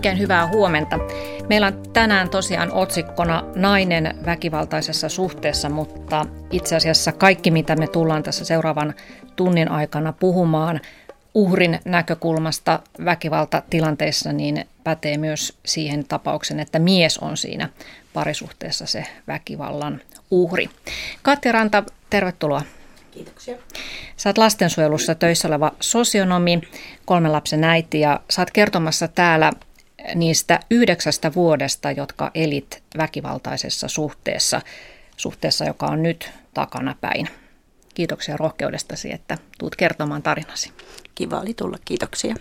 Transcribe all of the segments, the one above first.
Oikein hyvää huomenta. Meillä on tänään tosiaan otsikkona nainen väkivaltaisessa suhteessa, mutta itse asiassa kaikki mitä me tullaan tässä seuraavan tunnin aikana puhumaan uhrin näkökulmasta väkivaltatilanteissa, niin pätee myös siihen tapauksen, että mies on siinä parisuhteessa se väkivallan uhri. Katja Ranta, tervetuloa. Kiitoksia. Sä oot lastensuojelussa töissä oleva sosionomi, kolmen lapsen äiti ja sä oot kertomassa täällä niistä yhdeksästä vuodesta, jotka elit väkivaltaisessa suhteessa, suhteessa, joka on nyt takana päin. Kiitoksia rohkeudestasi, että tuut kertomaan tarinasi. Kiva oli tulla, kiitoksia.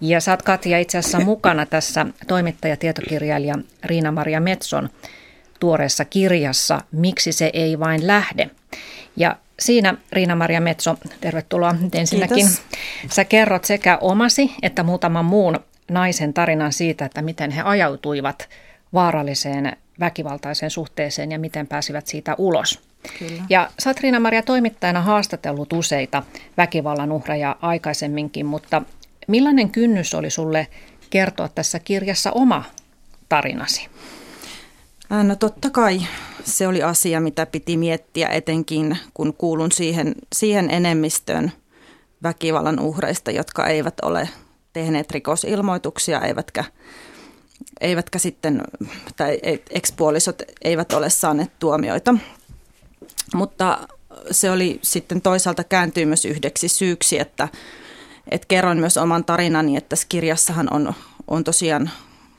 Ja sä oot Katja itse asiassa mukana tässä toimittaja-tietokirjailija Riina-Maria Metson tuoreessa kirjassa Miksi se ei vain lähde. Ja siinä Riina-Maria Metso, tervetuloa ensinnäkin. Kiitos. Sä kerrot sekä omasi että muutaman muun naisen tarinan siitä, että miten he ajautuivat vaaralliseen väkivaltaiseen suhteeseen ja miten pääsivät siitä ulos. Kyllä. Ja sä oot Riina-Maria toimittajana haastatellut useita väkivallan uhreja aikaisemminkin, mutta millainen kynnys oli sulle kertoa tässä kirjassa oma tarinasi? No totta kai se oli asia, mitä piti miettiä etenkin, kun kuulun siihen, siihen enemmistöön väkivallan uhreista, jotka eivät ole tehneet rikosilmoituksia, eivätkä, eivätkä sitten, tai ekspuolisot eivät ole saaneet tuomioita. Mutta se oli sitten toisaalta kääntyy myös yhdeksi syyksi, että, että kerron myös oman tarinani, että tässä kirjassahan on, on tosiaan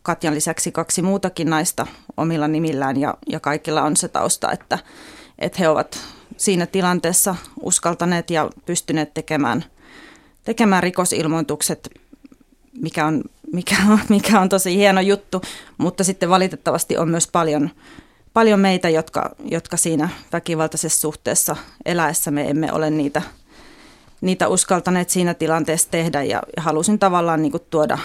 Katjan lisäksi kaksi muutakin naista omilla nimillään ja, ja kaikilla on se tausta, että, että he ovat siinä tilanteessa uskaltaneet ja pystyneet tekemään, tekemään rikosilmoitukset, mikä on, mikä, on, mikä on tosi hieno juttu, mutta sitten valitettavasti on myös paljon, paljon meitä, jotka, jotka siinä väkivaltaisessa suhteessa eläessä me emme ole niitä, niitä uskaltaneet siinä tilanteessa tehdä ja, halusin tavallaan niin tuoda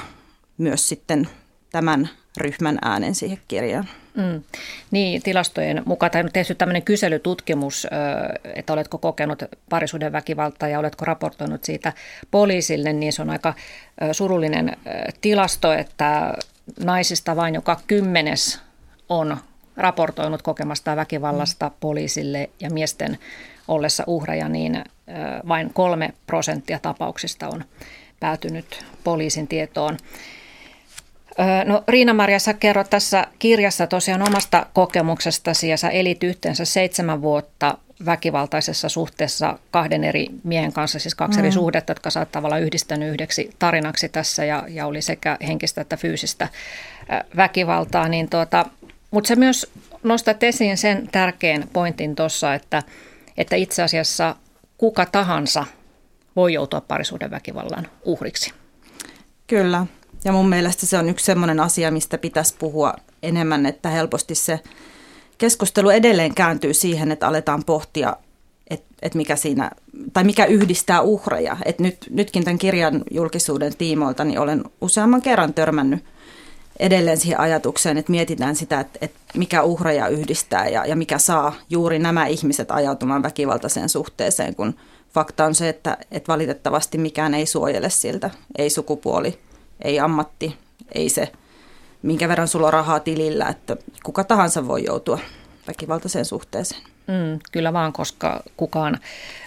myös sitten tämän ryhmän äänen siihen kirjaan. Mm. Niin, tilastojen mukaan tai on tehty tämmöinen kyselytutkimus, että oletko kokenut parisuuden väkivaltaa ja oletko raportoinut siitä poliisille, niin se on aika surullinen tilasto, että naisista vain joka kymmenes on raportoinut kokemasta väkivallasta mm. poliisille ja miesten ollessa uhreja, niin vain kolme prosenttia tapauksista on päätynyt poliisin tietoon. No Riina-Maria, sä kerrot tässä kirjassa tosiaan omasta kokemuksestasi ja sä elit yhteensä seitsemän vuotta väkivaltaisessa suhteessa kahden eri miehen kanssa, siis kaksi mm. eri suhdetta, jotka sä oot tavallaan yhdistänyt yhdeksi tarinaksi tässä ja, ja oli sekä henkistä että fyysistä väkivaltaa. Niin tuota, mutta sä myös nostat esiin sen tärkeän pointin tuossa, että, että itse asiassa kuka tahansa voi joutua parisuuden väkivallan uhriksi. Kyllä, ja mun mielestä se on yksi sellainen asia, mistä pitäisi puhua enemmän, että helposti se keskustelu edelleen kääntyy siihen, että aletaan pohtia, että et mikä siinä, tai mikä yhdistää uhreja. Et nyt, nytkin tämän kirjan julkisuuden tiimoilta niin olen useamman kerran törmännyt edelleen siihen ajatukseen, että mietitään sitä, että, että mikä uhreja yhdistää ja, ja mikä saa juuri nämä ihmiset ajautumaan väkivaltaiseen suhteeseen, kun fakta on se, että, että valitettavasti mikään ei suojele siltä, ei sukupuoli, ei ammatti, ei se, minkä verran sulla on rahaa tilillä, että kuka tahansa voi joutua väkivaltaiseen suhteeseen. Mm, kyllä vaan, koska kukaan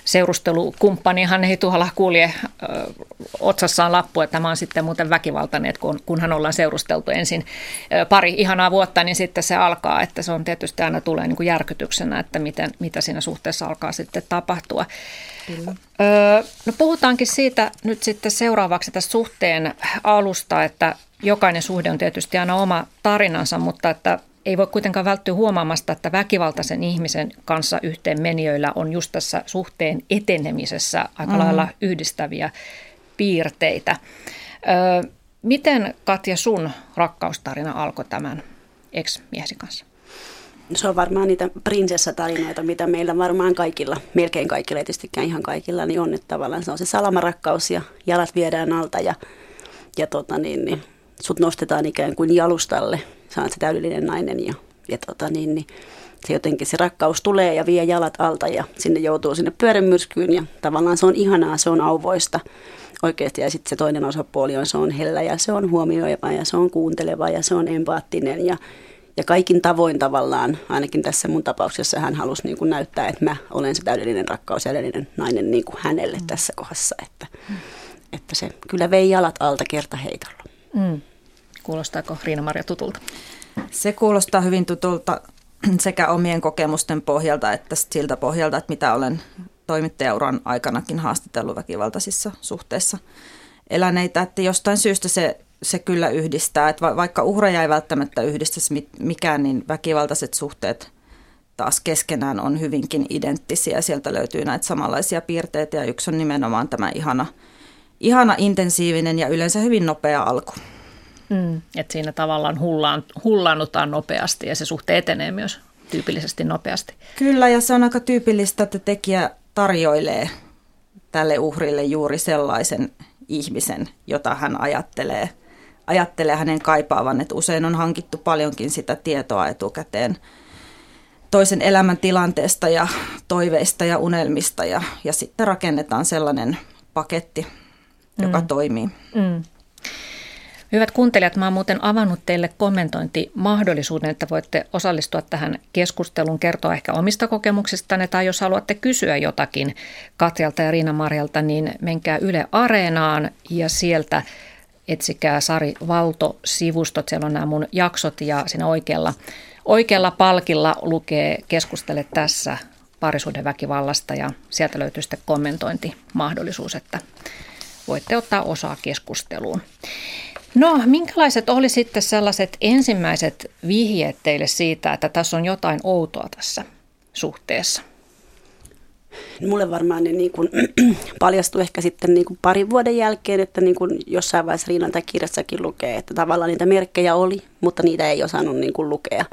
seurustelukumppanihan ei tuolla kulje ö, otsassaan lappu, että tämä on sitten muuten väkivaltainen, että kun, kunhan ollaan seurusteltu ensin ö, pari ihanaa vuotta, niin sitten se alkaa, että se on tietysti aina tulee niin kuin järkytyksenä, että miten, mitä siinä suhteessa alkaa sitten tapahtua. Kyllä. Öö, no puhutaankin siitä nyt sitten seuraavaksi tästä suhteen alusta, että jokainen suhde on tietysti aina oma tarinansa, mutta että ei voi kuitenkaan välttyä huomaamasta, että väkivaltaisen ihmisen kanssa yhteen menijöillä on just tässä suhteen etenemisessä aika mm-hmm. lailla yhdistäviä piirteitä. Öö, miten Katja sun rakkaustarina alkoi tämän ex-miehesi kanssa? Se on varmaan niitä prinsessatarinoita, mitä meillä varmaan kaikilla, melkein kaikilla, ei tietystikään ihan kaikilla, niin on, että tavallaan se on se salamarakkaus ja jalat viedään alta ja, ja tota niin, niin, sut nostetaan ikään kuin jalustalle – sä oot se täydellinen nainen ja, ja tota niin, niin se jotenkin se rakkaus tulee ja vie jalat alta ja sinne joutuu sinne pyörämyrskyyn ja tavallaan se on ihanaa, se on auvoista. oikeasti. Ja sitten se toinen osapuoli on, se on hellä ja se on huomioiva ja se on kuunteleva ja se on empaattinen ja, ja kaikin tavoin tavallaan, ainakin tässä mun tapauksessa hän halusi niin kuin näyttää, että mä olen se täydellinen rakkaus ja täydellinen nainen niin kuin hänelle mm. tässä kohdassa. Että, mm. että se kyllä vei jalat alta kertaheitolla. Mm. Kuulostaako Riina-Maria tutulta? Se kuulostaa hyvin tutulta sekä omien kokemusten pohjalta että siltä pohjalta, että mitä olen toimittajauran aikanakin haastatellut väkivaltaisissa suhteissa eläneitä, että jostain syystä se, se kyllä yhdistää, että vaikka uhreja ei välttämättä yhdistäisi mikään, niin väkivaltaiset suhteet taas keskenään on hyvinkin identtisiä. Sieltä löytyy näitä samanlaisia piirteitä ja yksi on nimenomaan tämä ihana, ihana intensiivinen ja yleensä hyvin nopea alku. Mm, että siinä tavallaan hullaan, hullaannutaan nopeasti ja se suhte etenee myös tyypillisesti nopeasti. Kyllä ja se on aika tyypillistä, että tekijä tarjoilee tälle uhrille juuri sellaisen ihmisen, jota hän ajattelee, ajattelee hänen kaipaavan. Että usein on hankittu paljonkin sitä tietoa etukäteen toisen elämän tilanteesta ja toiveista ja unelmista ja, ja sitten rakennetaan sellainen paketti, joka mm. toimii. Mm. Hyvät kuuntelijat, mä oon muuten avannut teille kommentointimahdollisuuden, että voitte osallistua tähän keskusteluun, kertoa ehkä omista kokemuksistanne tai jos haluatte kysyä jotakin Katjalta ja Riina Marjalta, niin menkää Yle Areenaan ja sieltä etsikää Sari Valto-sivustot, siellä on nämä mun jaksot ja siinä oikealla, oikealla palkilla lukee keskustele tässä parisuuden väkivallasta ja sieltä löytyy sitten kommentointimahdollisuus, että voitte ottaa osaa keskusteluun. No, minkälaiset oli sitten sellaiset ensimmäiset vihjeet teille siitä, että tässä on jotain outoa tässä suhteessa? Mulle varmaan ne niin kuin, paljastui ehkä sitten niin kuin parin vuoden jälkeen, että niin kuin jossain vaiheessa Riinan tai kirjassakin lukee, että tavallaan niitä merkkejä oli, mutta niitä ei osannut niin kuin lukea.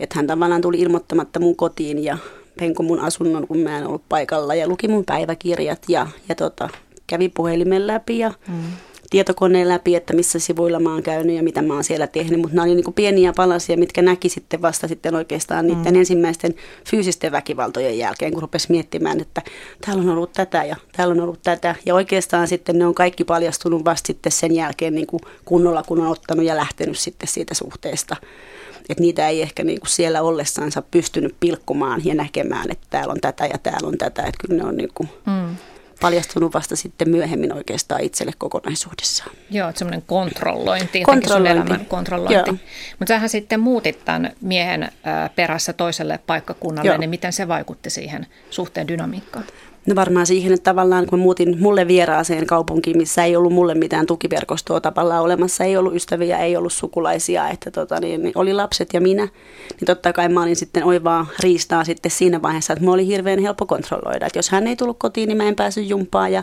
Että hän tavallaan tuli ilmoittamatta mun kotiin ja penko mun asunnon, kun mä en ollut paikalla ja luki mun päiväkirjat ja, ja tota, kävi puhelimen läpi ja mm tietokoneen läpi, että missä sivuilla mä oon käynyt ja mitä mä oon siellä tehnyt, mutta nämä oli niin pieniä palasia, mitkä näki sitten vasta sitten oikeastaan niiden mm. ensimmäisten fyysisten väkivaltojen jälkeen, kun rupesi miettimään, että täällä on ollut tätä ja täällä on ollut tätä. Ja oikeastaan sitten ne on kaikki paljastunut vasta sitten sen jälkeen niin kuin kunnolla, kun on ottanut ja lähtenyt sitten siitä suhteesta. Että niitä ei ehkä niin kuin siellä ollessaansa pystynyt pilkkumaan ja näkemään, että täällä on tätä ja täällä on tätä. Että kyllä ne on niin kuin, mm paljastunut vasta sitten myöhemmin oikeastaan itselle kokonaisuudessaan. Joo, että semmoinen kontrollointi, kontrollointi. kontrollointi. Mutta sähän sitten muutit tämän miehen perässä toiselle paikkakunnalle, Joo. niin miten se vaikutti siihen suhteen dynamiikkaan? No varmaan siihen, että tavallaan kun muutin mulle vieraaseen kaupunkiin, missä ei ollut mulle mitään tukiverkostoa tavallaan olemassa, ei ollut ystäviä, ei ollut sukulaisia, että tota, niin, niin oli lapset ja minä, niin totta kai mä olin sitten oivaa riistaa sitten siinä vaiheessa, että mä oli hirveän helppo kontrolloida, että jos hän ei tullut kotiin, niin mä en päässyt jumpaan ja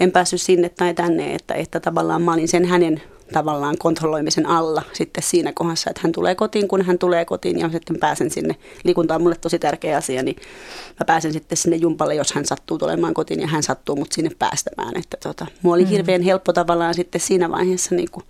en päässyt sinne tai tänne, että, että tavallaan mä olin sen hänen tavallaan kontrolloimisen alla sitten siinä kohdassa, että hän tulee kotiin, kun hän tulee kotiin ja sitten pääsen sinne. Liikunta on mulle tosi tärkeä asia, niin mä pääsen sitten sinne jumpalle, jos hän sattuu tulemaan kotiin ja hän sattuu mut sinne päästämään. Että tota, mua oli mm. hirveän helppo tavallaan sitten siinä vaiheessa niin kuin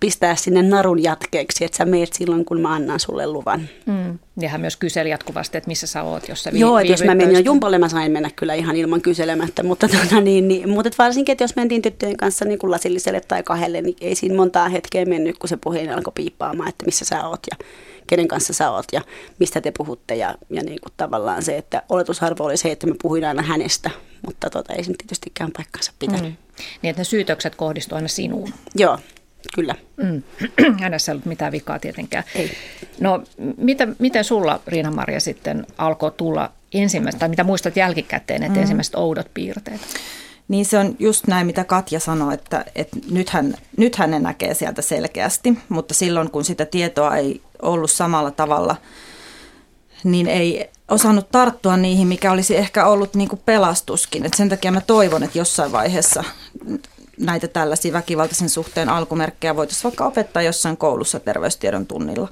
pistää sinne narun jatkeeksi, että sä meet silloin, kun mä annan sulle luvan. Mm. Ja hän myös kyseli jatkuvasti, että missä sä oot, jos sä vi- Joo, että jos mä menin jo jumpalle, mä sain mennä kyllä ihan ilman kyselemättä, mutta, tuota, niin, niin, mutta varsinkin, että jos mentiin tyttöjen kanssa niin kuin lasilliselle tai kahdelle, niin ei siinä montaa hetkeä mennyt, kun se puhelin alkoi piippaamaan, että missä sä oot ja kenen kanssa sä oot ja mistä te puhutte. Ja, ja niin kuin tavallaan se, että oletusarvo oli se, että mä puhuin aina hänestä, mutta tota, ei se tietystikään paikkansa pitänyt. Mm. Niin, että ne syytökset kohdistuivat aina sinuun. Joo, Kyllä. Mm. Hänessä ei ollut mitään vikaa tietenkään. Ei. No, mitä, miten sulla, Riina-Maria, sitten alkoi tulla ensimmäistä, tai mitä muistat jälkikäteen, että mm. ensimmäiset oudot piirteet? Niin se on just näin, mitä Katja sanoi, että, että nythän, nythän ne näkee sieltä selkeästi, mutta silloin kun sitä tietoa ei ollut samalla tavalla, niin ei osannut tarttua niihin, mikä olisi ehkä ollut niin kuin pelastuskin. Et sen takia mä toivon, että jossain vaiheessa näitä tällaisia väkivaltaisen suhteen alkumerkkejä voitaisiin vaikka opettaa jossain koulussa terveystiedon tunnilla.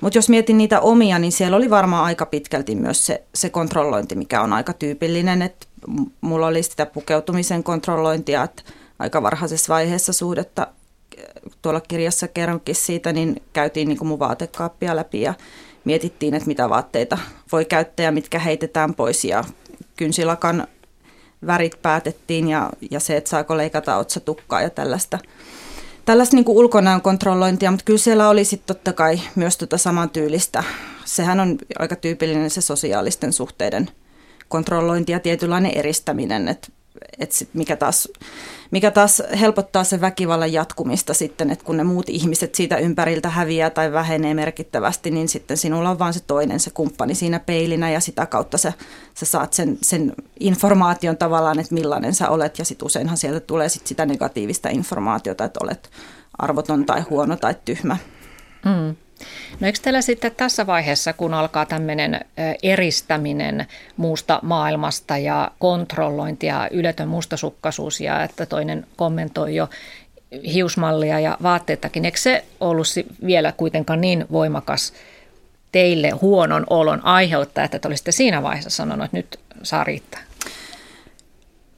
Mutta jos mietin niitä omia, niin siellä oli varmaan aika pitkälti myös se, se kontrollointi, mikä on aika tyypillinen. Että mulla oli sitä pukeutumisen kontrollointia, että aika varhaisessa vaiheessa suhdetta, tuolla kirjassa kerronkin siitä, niin käytiin niin mun vaatekaappia läpi ja mietittiin, että mitä vaatteita voi käyttää ja mitkä heitetään pois. Ja kynsilakan värit päätettiin ja, ja se, että saako leikata otsatukkaa ja tällaista. Tällaista niin ulkonäön kontrollointia, mutta kyllä siellä oli sitten totta kai myös tota samantyylistä. Sehän on aika tyypillinen se sosiaalisten suhteiden kontrollointi ja tietynlainen eristäminen, että et sit mikä, taas, mikä taas helpottaa sen väkivallan jatkumista sitten, että kun ne muut ihmiset siitä ympäriltä häviää tai vähenee merkittävästi, niin sitten sinulla on vain se toinen, se kumppani siinä peilinä ja sitä kautta sä, sä saat sen, sen informaation tavallaan, että millainen sä olet ja sitten useinhan sieltä tulee sit sitä negatiivista informaatiota, että olet arvoton tai huono tai tyhmä. Mm. No eikö teillä sitten tässä vaiheessa, kun alkaa tämmöinen eristäminen muusta maailmasta ja kontrollointi ja yletön mustasukkaisuus ja että toinen kommentoi jo hiusmallia ja vaatteitakin, eikö se ollut vielä kuitenkaan niin voimakas teille huonon olon aiheuttaja, että te olisitte siinä vaiheessa sanonut, että nyt saa riittää?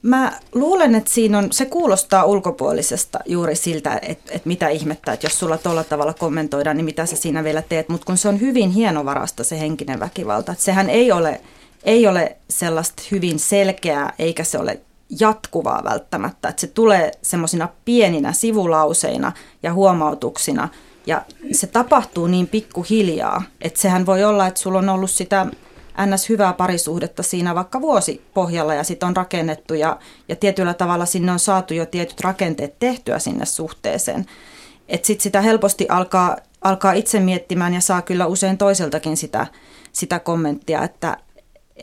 Mä luulen, että siinä on, se kuulostaa ulkopuolisesta juuri siltä, että, että mitä ihmettä, että jos sulla tuolla tavalla kommentoidaan, niin mitä sä siinä vielä teet. Mutta kun se on hyvin hienovarasta se henkinen väkivalta, että sehän ei ole, ei ole sellaista hyvin selkeää, eikä se ole jatkuvaa välttämättä. Että se tulee semmoisina pieninä sivulauseina ja huomautuksina, ja se tapahtuu niin pikkuhiljaa, että sehän voi olla, että sulla on ollut sitä ns. hyvää parisuhdetta siinä vaikka vuosi pohjalla ja sitten on rakennettu ja, ja tietyllä tavalla sinne on saatu jo tietyt rakenteet tehtyä sinne suhteeseen. Että sitten sitä helposti alkaa, alkaa itse miettimään ja saa kyllä usein toiseltakin sitä, sitä kommenttia, että,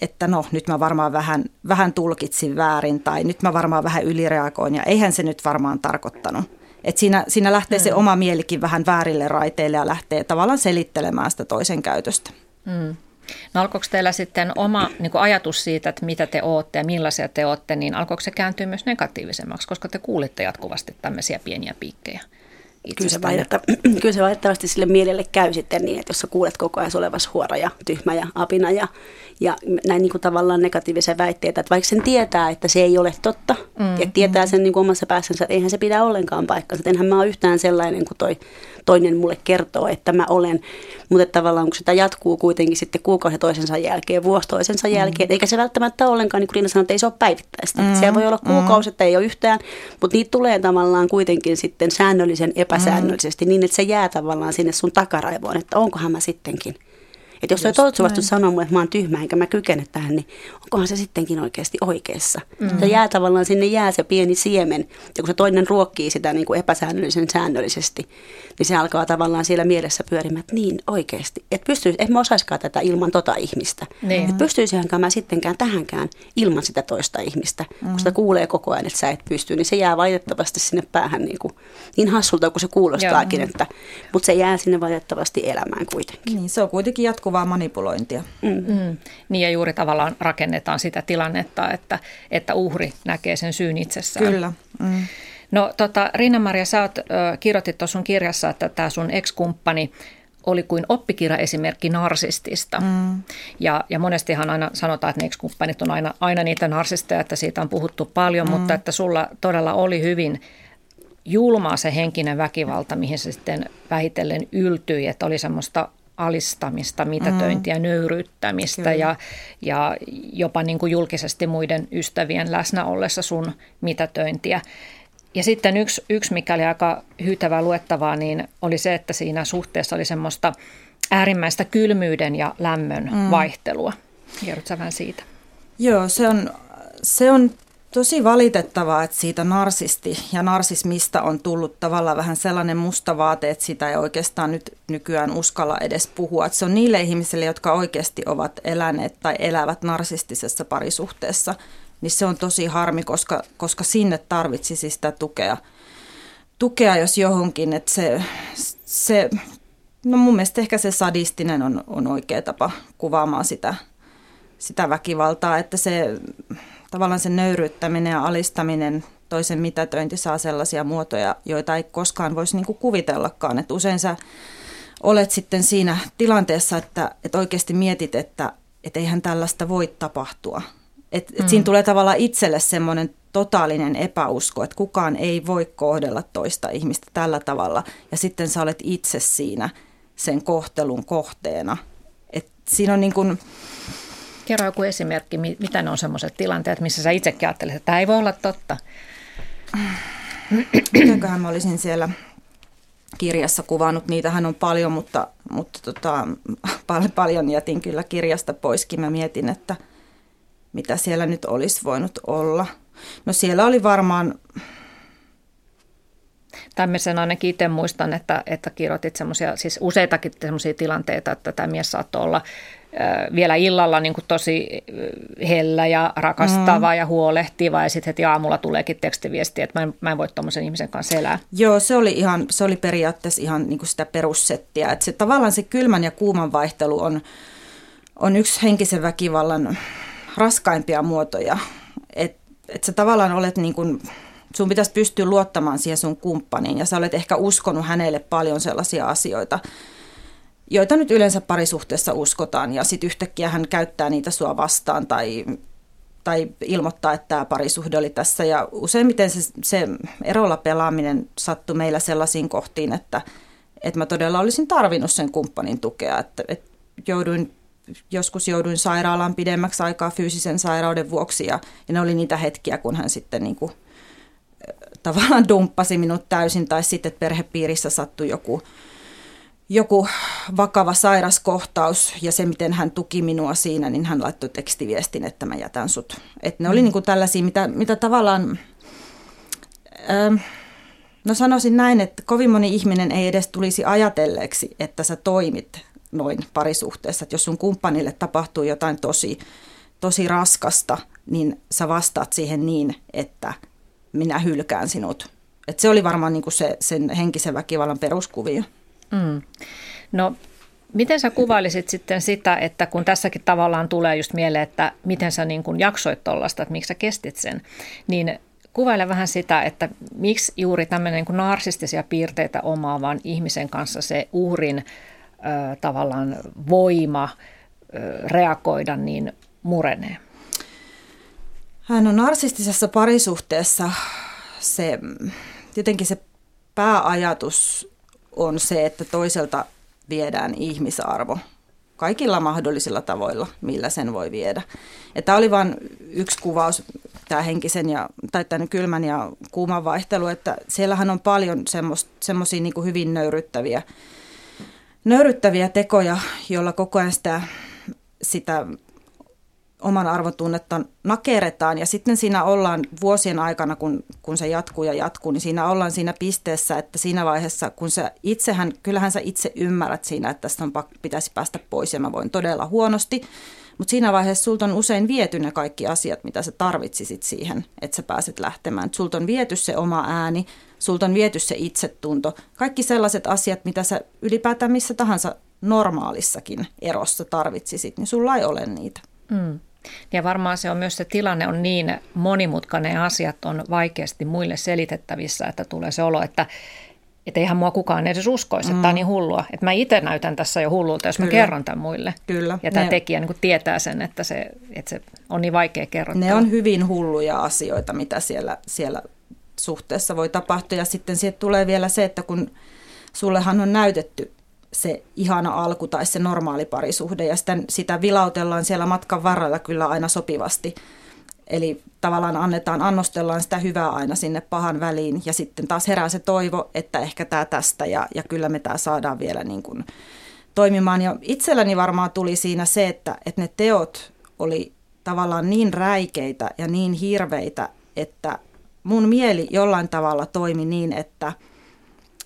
että no nyt mä varmaan vähän, vähän tulkitsin väärin tai nyt mä varmaan vähän ylireagoin ja eihän se nyt varmaan tarkoittanut. Et siinä, siinä lähtee mm. se oma mielikin vähän väärille raiteille ja lähtee tavallaan selittelemään sitä toisen käytöstä. Mm. No alkoiko teillä sitten oma niin ajatus siitä, että mitä te olette ja millaisia te olette, niin alkoiko se kääntyä myös negatiivisemmaksi, koska te kuulitte jatkuvasti tämmöisiä pieniä piikkejä? Kyllä se, valitettav- kyllä se valitettavasti sille mielelle käy sitten niin, että jos sä kuulet koko ajan olevas huora ja tyhmä ja apina ja, ja näin niin kuin tavallaan negatiivisia väitteitä, että vaikka sen tietää, että se ei ole totta, mm, ja tietää sen niin kuin omassa päässänsä, että eihän se pidä ollenkaan paikkansa, että enhän mä ole yhtään sellainen kuin toi toinen mulle kertoo, että mä olen, mutta tavallaan kun sitä jatkuu kuitenkin sitten kuukausi toisensa jälkeen, vuosi toisensa mm. jälkeen, eikä se välttämättä ollenkaan, niin kuin Riina sanoi, että ei se ole päivittäistä. Mm. Siellä voi olla kuukausi, että ei ole yhtään, mutta niitä tulee tavallaan kuitenkin sitten säännöllisen epäsäännöllisesti mm. niin, että se jää tavallaan sinne sun takaraivoon, että onkohan mä sittenkin – että jos se toivottavasti sanoo mulle, että mä oon tyhmä enkä mä kykene tähän, niin onkohan se sittenkin oikeasti oikeassa. Mm. Se jää tavallaan, sinne jää se pieni siemen. Ja kun se toinen ruokkii sitä niin kuin epäsäännöllisen säännöllisesti, niin se alkaa tavallaan siellä mielessä pyörimään, että niin oikeasti. Että pystyisi, että mä osaisikaan tätä ilman tota ihmistä. Niin. Että pystyisihän mä sittenkään tähänkään ilman sitä toista ihmistä. Mm. Kun sitä kuulee koko ajan, että sä et pysty, niin se jää valitettavasti sinne päähän niin, kuin, niin hassulta kuin se kuulostaakin. Että, mutta se jää sinne valitettavasti elämään kuitenkin. Niin, se on kuitenkin jatkuva jatkuvaa manipulointia. Mm. Mm. Niin ja juuri tavallaan rakennetaan sitä tilannetta, että, että uhri näkee sen syyn itsessään. Kyllä. Mm. No tota, Rinna-Maria, sä oot, ö, kirjoitit tuossa sun kirjassa, että tämä sun ex-kumppani oli kuin oppikirjaesimerkki narsistista. Mm. Ja, ja monestihan aina sanotaan, että ne ex-kumppanit on aina, aina niitä narsisteja, että siitä on puhuttu paljon, mm. mutta että sulla todella oli hyvin julmaa se henkinen väkivalta, mihin se sitten vähitellen yltyi, että oli semmoista alistamista, mitätöintiä, mm. nöyryyttämistä ja, ja jopa niin kuin julkisesti muiden ystävien läsnä ollessa sun mitätöintiä. Ja sitten yksi, yksi, mikä oli aika hyytävää luettavaa, niin oli se, että siinä suhteessa oli semmoista äärimmäistä kylmyyden ja lämmön mm. vaihtelua. Kerrotko vähän siitä? Joo, se on, se on tosi valitettavaa, että siitä narsisti ja narsismista on tullut tavallaan vähän sellainen musta vaate, että sitä ei oikeastaan nyt nykyään uskalla edes puhua. Että se on niille ihmisille, jotka oikeasti ovat eläneet tai elävät narsistisessa parisuhteessa, niin se on tosi harmi, koska, koska sinne tarvitsisi sitä tukea, tukea jos johonkin. Että se, se, no mun mielestä ehkä se sadistinen on, on oikea tapa kuvaamaan sitä, sitä väkivaltaa, että se tavallaan se nöyryyttäminen ja alistaminen, toisen mitätöinti saa sellaisia muotoja, joita ei koskaan voisi niin kuvitellakaan. Että usein sä olet sitten siinä tilanteessa, että, että oikeasti mietit, että, että eihän tällaista voi tapahtua. Et, et mm. Siinä tulee tavallaan itselle semmoinen totaalinen epäusko, että kukaan ei voi kohdella toista ihmistä tällä tavalla. Ja sitten sä olet itse siinä sen kohtelun kohteena. Et siinä on niin kuin, Kerro joku esimerkki, mitä ne on sellaiset tilanteet, missä sä itsekin ajattelet, että tämä ei voi olla totta. Mitäköhän mä olisin siellä kirjassa kuvannut, niitähän on paljon, mutta, mutta tota, paljon, paljon jätin kyllä kirjasta poiskin. Mä mietin, että mitä siellä nyt olisi voinut olla. No siellä oli varmaan... Tämmöisen ainakin itse muistan, että, että kirjoitit semmoisia, siis useitakin semmoisia tilanteita, että tämä mies saattoi olla vielä illalla niin kuin tosi hellä ja rakastava mm. ja huolehtiva ja sitten heti aamulla tuleekin tekstiviesti, että mä en, mä en voi tuommoisen ihmisen kanssa elää. Joo, se oli, ihan, se oli periaatteessa ihan niin kuin sitä perussettiä, että se, tavallaan se kylmän ja kuuman vaihtelu on, on yksi henkisen väkivallan raskaimpia muotoja, että et sä tavallaan olet niin kuin, sun pitäisi pystyä luottamaan siihen sun kumppaniin ja sä olet ehkä uskonut hänelle paljon sellaisia asioita, joita nyt yleensä parisuhteessa uskotaan ja sitten yhtäkkiä hän käyttää niitä sua vastaan tai, tai ilmoittaa, että tämä parisuhde oli tässä. Ja useimmiten se, se erolla pelaaminen sattui meillä sellaisiin kohtiin, että, että mä todella olisin tarvinnut sen kumppanin tukea, että, että jouduin joskus jouduin sairaalaan pidemmäksi aikaa fyysisen sairauden vuoksi ja, ja ne oli niitä hetkiä, kun hän sitten niin kuin, tavallaan dumppasi minut täysin tai sitten perhepiirissä sattui joku, joku vakava sairaskohtaus ja se, miten hän tuki minua siinä, niin hän laittoi tekstiviestin, että mä jätän sut. Et ne oli mm. niin kuin tällaisia, mitä, mitä tavallaan, ähm, no sanoisin näin, että kovin moni ihminen ei edes tulisi ajatelleeksi, että sä toimit noin parisuhteessa. Että jos sun kumppanille tapahtuu jotain tosi, tosi raskasta, niin sä vastaat siihen niin, että minä hylkään sinut. Et se oli varmaan niin kuin se, sen henkisen väkivallan peruskuvio. Mm. No miten sä kuvailisit sitten sitä, että kun tässäkin tavallaan tulee just mieleen, että miten sä niin kuin jaksoit tuollaista, että miksi sä kestit sen, niin kuvaile vähän sitä, että miksi juuri tämmöinen niin narsistisia piirteitä omaavan ihmisen kanssa se uhrin tavallaan voima reagoida niin murenee? On narsistisessa parisuhteessa se, jotenkin se pääajatus on se, että toiselta viedään ihmisarvo kaikilla mahdollisilla tavoilla, millä sen voi viedä. Tämä oli vain yksi kuvaus, tämä henkisen ja, tai tämän kylmän ja kuuman vaihtelu, että siellähän on paljon semmoisia niin hyvin nöyryttäviä nöyryttäviä tekoja, joilla koko ajan sitä, sitä oman arvotunnetta nakeretaan ja sitten siinä ollaan vuosien aikana, kun, kun se jatkuu ja jatkuu, niin siinä ollaan siinä pisteessä, että siinä vaiheessa, kun sä itsehän, kyllähän sä itse ymmärrät siinä, että tästä on, pitäisi päästä pois ja mä voin todella huonosti, mutta siinä vaiheessa sulta on usein viety ne kaikki asiat, mitä sä tarvitsisit siihen, että sä pääset lähtemään. Sulta on viety se oma ääni, sulta on viety se itsetunto. Kaikki sellaiset asiat, mitä sä ylipäätään missä tahansa normaalissakin erossa tarvitsisit, niin sulla ei ole niitä. Mm. Ja varmaan se on myös se tilanne on niin monimutkainen ja asiat on vaikeasti muille selitettävissä, että tulee se olo, että että eihän mua kukaan edes uskoisi, että mm. tämä on niin hullua. Että mä itse näytän tässä jo hullulta, jos Kyllä. mä kerron tämän muille. Kyllä. Ja tämä ne... tekijä niin tietää sen, että se, että se on niin vaikea kerrottaa. Ne on hyvin hulluja asioita, mitä siellä, siellä suhteessa voi tapahtua. Ja sitten sieltä tulee vielä se, että kun sullehan on näytetty se ihana alku tai se normaali parisuhde ja sitten sitä vilautellaan siellä matkan varrella kyllä aina sopivasti. Eli tavallaan annetaan, annostellaan sitä hyvää aina sinne pahan väliin ja sitten taas herää se toivo, että ehkä tämä tästä ja, ja kyllä me tämä saadaan vielä niin kuin toimimaan. Ja itselläni varmaan tuli siinä se, että, että ne teot oli tavallaan niin räikeitä ja niin hirveitä, että mun mieli jollain tavalla toimi niin, että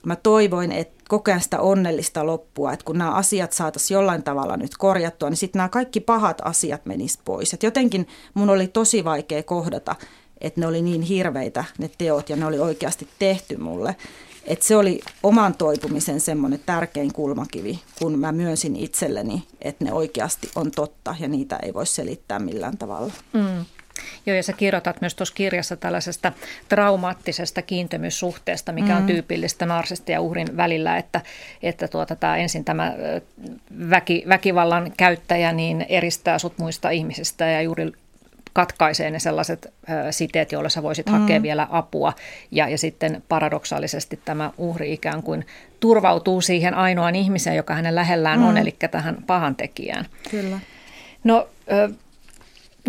mä toivoin, että koko ajan sitä onnellista loppua, että kun nämä asiat saataisiin jollain tavalla nyt korjattua, niin sitten nämä kaikki pahat asiat menis pois. Et jotenkin mun oli tosi vaikea kohdata, että ne oli niin hirveitä ne teot ja ne oli oikeasti tehty mulle. Et se oli oman toipumisen semmoinen tärkein kulmakivi, kun mä myönsin itselleni, että ne oikeasti on totta ja niitä ei voi selittää millään tavalla. Mm. Joo, ja sä kirjoitat myös tuossa kirjassa tällaisesta traumaattisesta kiintymyssuhteesta, mikä mm. on tyypillistä narsista ja uhrin välillä, että, että tuota, tämä ensin tämä väki, väkivallan käyttäjä niin eristää sut muista ihmisistä ja juuri katkaisee ne sellaiset siteet, joilla sä voisit mm. hakea vielä apua. Ja, ja sitten paradoksaalisesti tämä uhri ikään kuin turvautuu siihen ainoaan ihmiseen, joka hänen lähellään mm. on, eli tähän pahan tekijään. Kyllä. No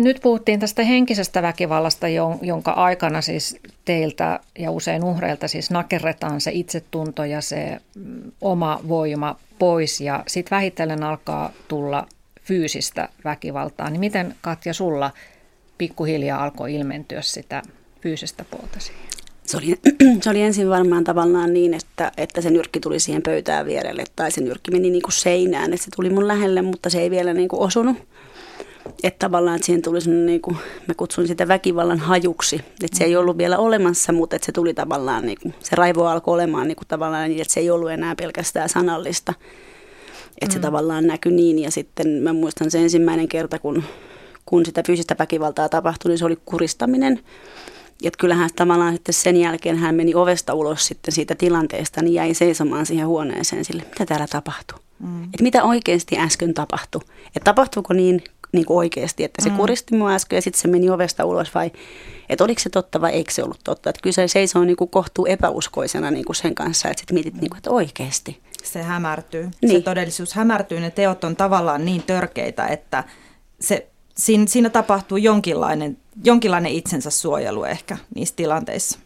nyt puhuttiin tästä henkisestä väkivallasta, jonka aikana siis teiltä ja usein uhreilta siis nakerretaan se itsetunto ja se mm, oma voima pois ja sitten vähitellen alkaa tulla fyysistä väkivaltaa. Niin miten Katja sulla pikkuhiljaa alkoi ilmentyä sitä fyysistä puolta siihen? Se oli, se oli ensin varmaan tavallaan niin, että, että se nyrkki tuli siihen pöytään vierelle tai se nyrkki meni niin kuin seinään. Että se tuli mun lähelle, mutta se ei vielä niin kuin osunut. Että tavallaan että siihen tuli sellainen, niin kuin, mä kutsun sitä väkivallan hajuksi. Että se ei ollut vielä olemassa, mutta että se tuli tavallaan, niin kuin, se raivo alkoi olemaan niin kuin tavallaan niin, että se ei ollut enää pelkästään sanallista. Että se mm. tavallaan näkyi niin ja sitten mä muistan se ensimmäinen kerta, kun, kun sitä fyysistä väkivaltaa tapahtui, niin se oli kuristaminen. Että kyllähän tavallaan sitten sen jälkeen hän meni ovesta ulos sitten siitä tilanteesta, niin jäi seisomaan siihen huoneeseen sille, mitä täällä tapahtuu. Mm. Että mitä oikeasti äsken tapahtui. Että tapahtuuko niin, niin kuin oikeasti, että se mm. kuristi mua äsken ja sitten se meni ovesta ulos vai että oliko se totta vai eikö se ollut totta. Että kyllä se seisoo niin kuin kohtuu epäuskoisena niin kuin sen kanssa, että sitten mietit, niin kuin, että oikeasti. Se hämärtyy. Niin. Se todellisuus hämärtyy. Ne teot on tavallaan niin törkeitä, että se, siinä, siinä tapahtuu jonkinlainen jonkinlainen itsensä suojelu ehkä niissä tilanteissa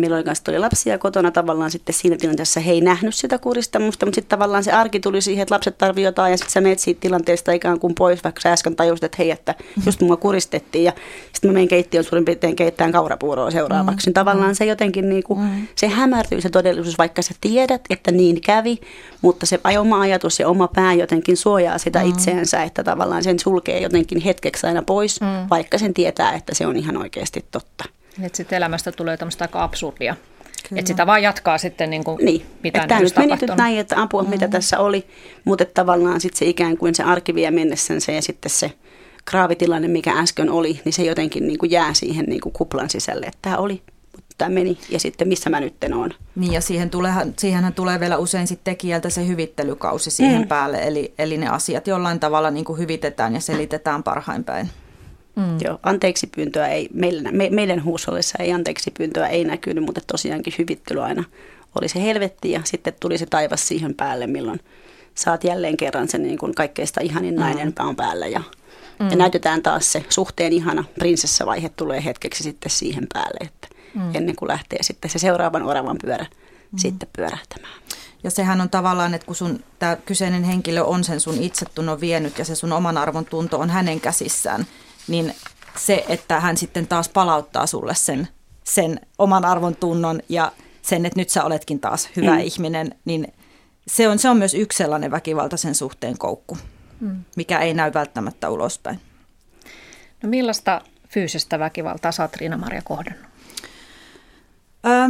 meillä oli kanssa lapsia kotona tavallaan sitten siinä tilanteessa he ei nähnyt sitä kuristamusta, mutta sitten tavallaan se arki tuli siihen, että lapset tarvitsevat jotain ja sitten sä menet siitä tilanteesta ikään kuin pois, vaikka sä äsken tajusit, että hei, että just mua kuristettiin ja sitten mä menen keittiön suurin piirtein keittämään kaurapuuroa seuraavaksi. Niin tavallaan se jotenkin niin kuin, se hämärtyy se todellisuus, vaikka sä tiedät, että niin kävi, mutta se oma ajatus ja oma pää jotenkin suojaa sitä itseensä, että tavallaan sen sulkee jotenkin hetkeksi aina pois, vaikka sen tietää, että se on ihan oikeasti totta. Että sitten elämästä tulee tämmöistä aika absurdia. Että sitä vaan jatkaa sitten niin kuin niin. mitä tämä nyt meni nyt näin, että apua mm-hmm. mitä tässä oli, mutta tavallaan sitten se ikään kuin se arki vie mennessänsä ja sitten se kraavitilanne, mikä äsken oli, niin se jotenkin niin kuin jää siihen niin kuin kuplan sisälle, että tämä oli, mutta tämä meni ja sitten missä mä nyt oon. Niin ja siihen tulee, siihenhän tulee vielä usein sitten tekijältä se hyvittelykausi siihen mm. päälle, eli, eli ne asiat jollain tavalla niin kuin hyvitetään ja selitetään parhain päin. Mm. Joo, anteeksi pyyntöä ei, meidän, me, meidän huusollissa ei anteeksi pyyntöä ei näkynyt, mutta tosiaankin hyvittely aina oli se helvetti ja sitten tuli se taivas siihen päälle, milloin saat jälleen kerran sen niin kuin kaikkeista ihanin nainen mm. pään päällä ja, mm. ja näytetään taas se suhteen ihana prinsessavaihe tulee hetkeksi sitten siihen päälle, että mm. ennen kuin lähtee sitten se seuraavan oravan pyörä mm. sitten pyörähtämään. Ja sehän on tavallaan, että kun sun tämä kyseinen henkilö on sen sun itsetunnon vienyt ja se sun oman arvon tunto on hänen käsissään, niin se, että hän sitten taas palauttaa sulle sen, sen oman arvon tunnon ja sen, että nyt sä oletkin taas hyvä mm. ihminen, niin se on, se on myös yksi sellainen väkivaltaisen suhteen koukku, mm. mikä ei näy välttämättä ulospäin. No millaista fyysistä väkivaltaa sä oot Riina-Maria kohdannut? Öö,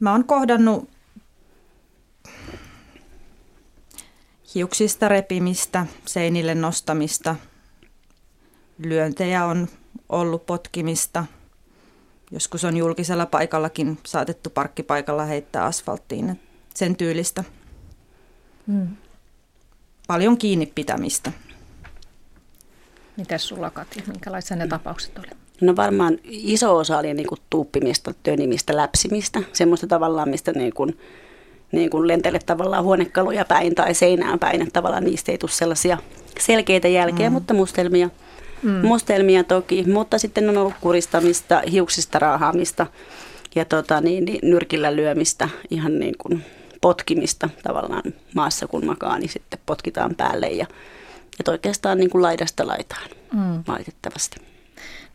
mä oon kohdannut hiuksista repimistä, seinille nostamista – lyöntejä on ollut potkimista. Joskus on julkisella paikallakin saatettu parkkipaikalla heittää asfalttiin. Sen tyylistä. Hmm. Paljon kiinni pitämistä. Mitäs sulla Katja, minkälaisia ne tapaukset oli? No varmaan iso osa oli niin kuin tuuppimista, tönimistä, läpsimistä. Semmoista tavallaan, mistä niin kuin, niin kuin lentele tavallaan huonekaluja päin tai seinään päin. Että tavallaan niistä ei tule sellaisia selkeitä jälkeä, mm. mutta mustelmia – mm. mustelmia toki, mutta sitten on ollut kuristamista, hiuksista raahaamista ja tota, niin, niin, nyrkillä lyömistä, ihan niin kuin potkimista tavallaan maassa kun makaa, niin sitten potkitaan päälle ja että oikeastaan niin kuin laidasta laitaan mm. valitettavasti.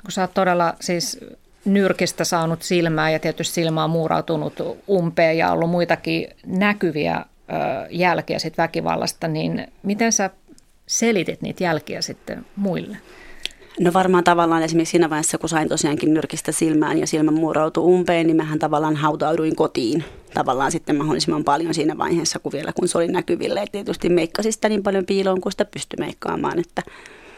Kun sä oot todella siis nyrkistä saanut silmää ja tietysti silmä on muurautunut umpeen ja ollut muitakin näkyviä ö, jälkiä sit väkivallasta, niin miten sä selitit niitä jälkiä sitten muille? No varmaan tavallaan esimerkiksi siinä vaiheessa, kun sain tosiaankin nyrkistä silmään ja silmä muurautui umpeen, niin mähän tavallaan hautauduin kotiin tavallaan sitten mahdollisimman paljon siinä vaiheessa, kun vielä kun se oli näkyvillä. Ja tietysti meikkasin sitä niin paljon piiloon, kun sitä pystyi meikkaamaan, että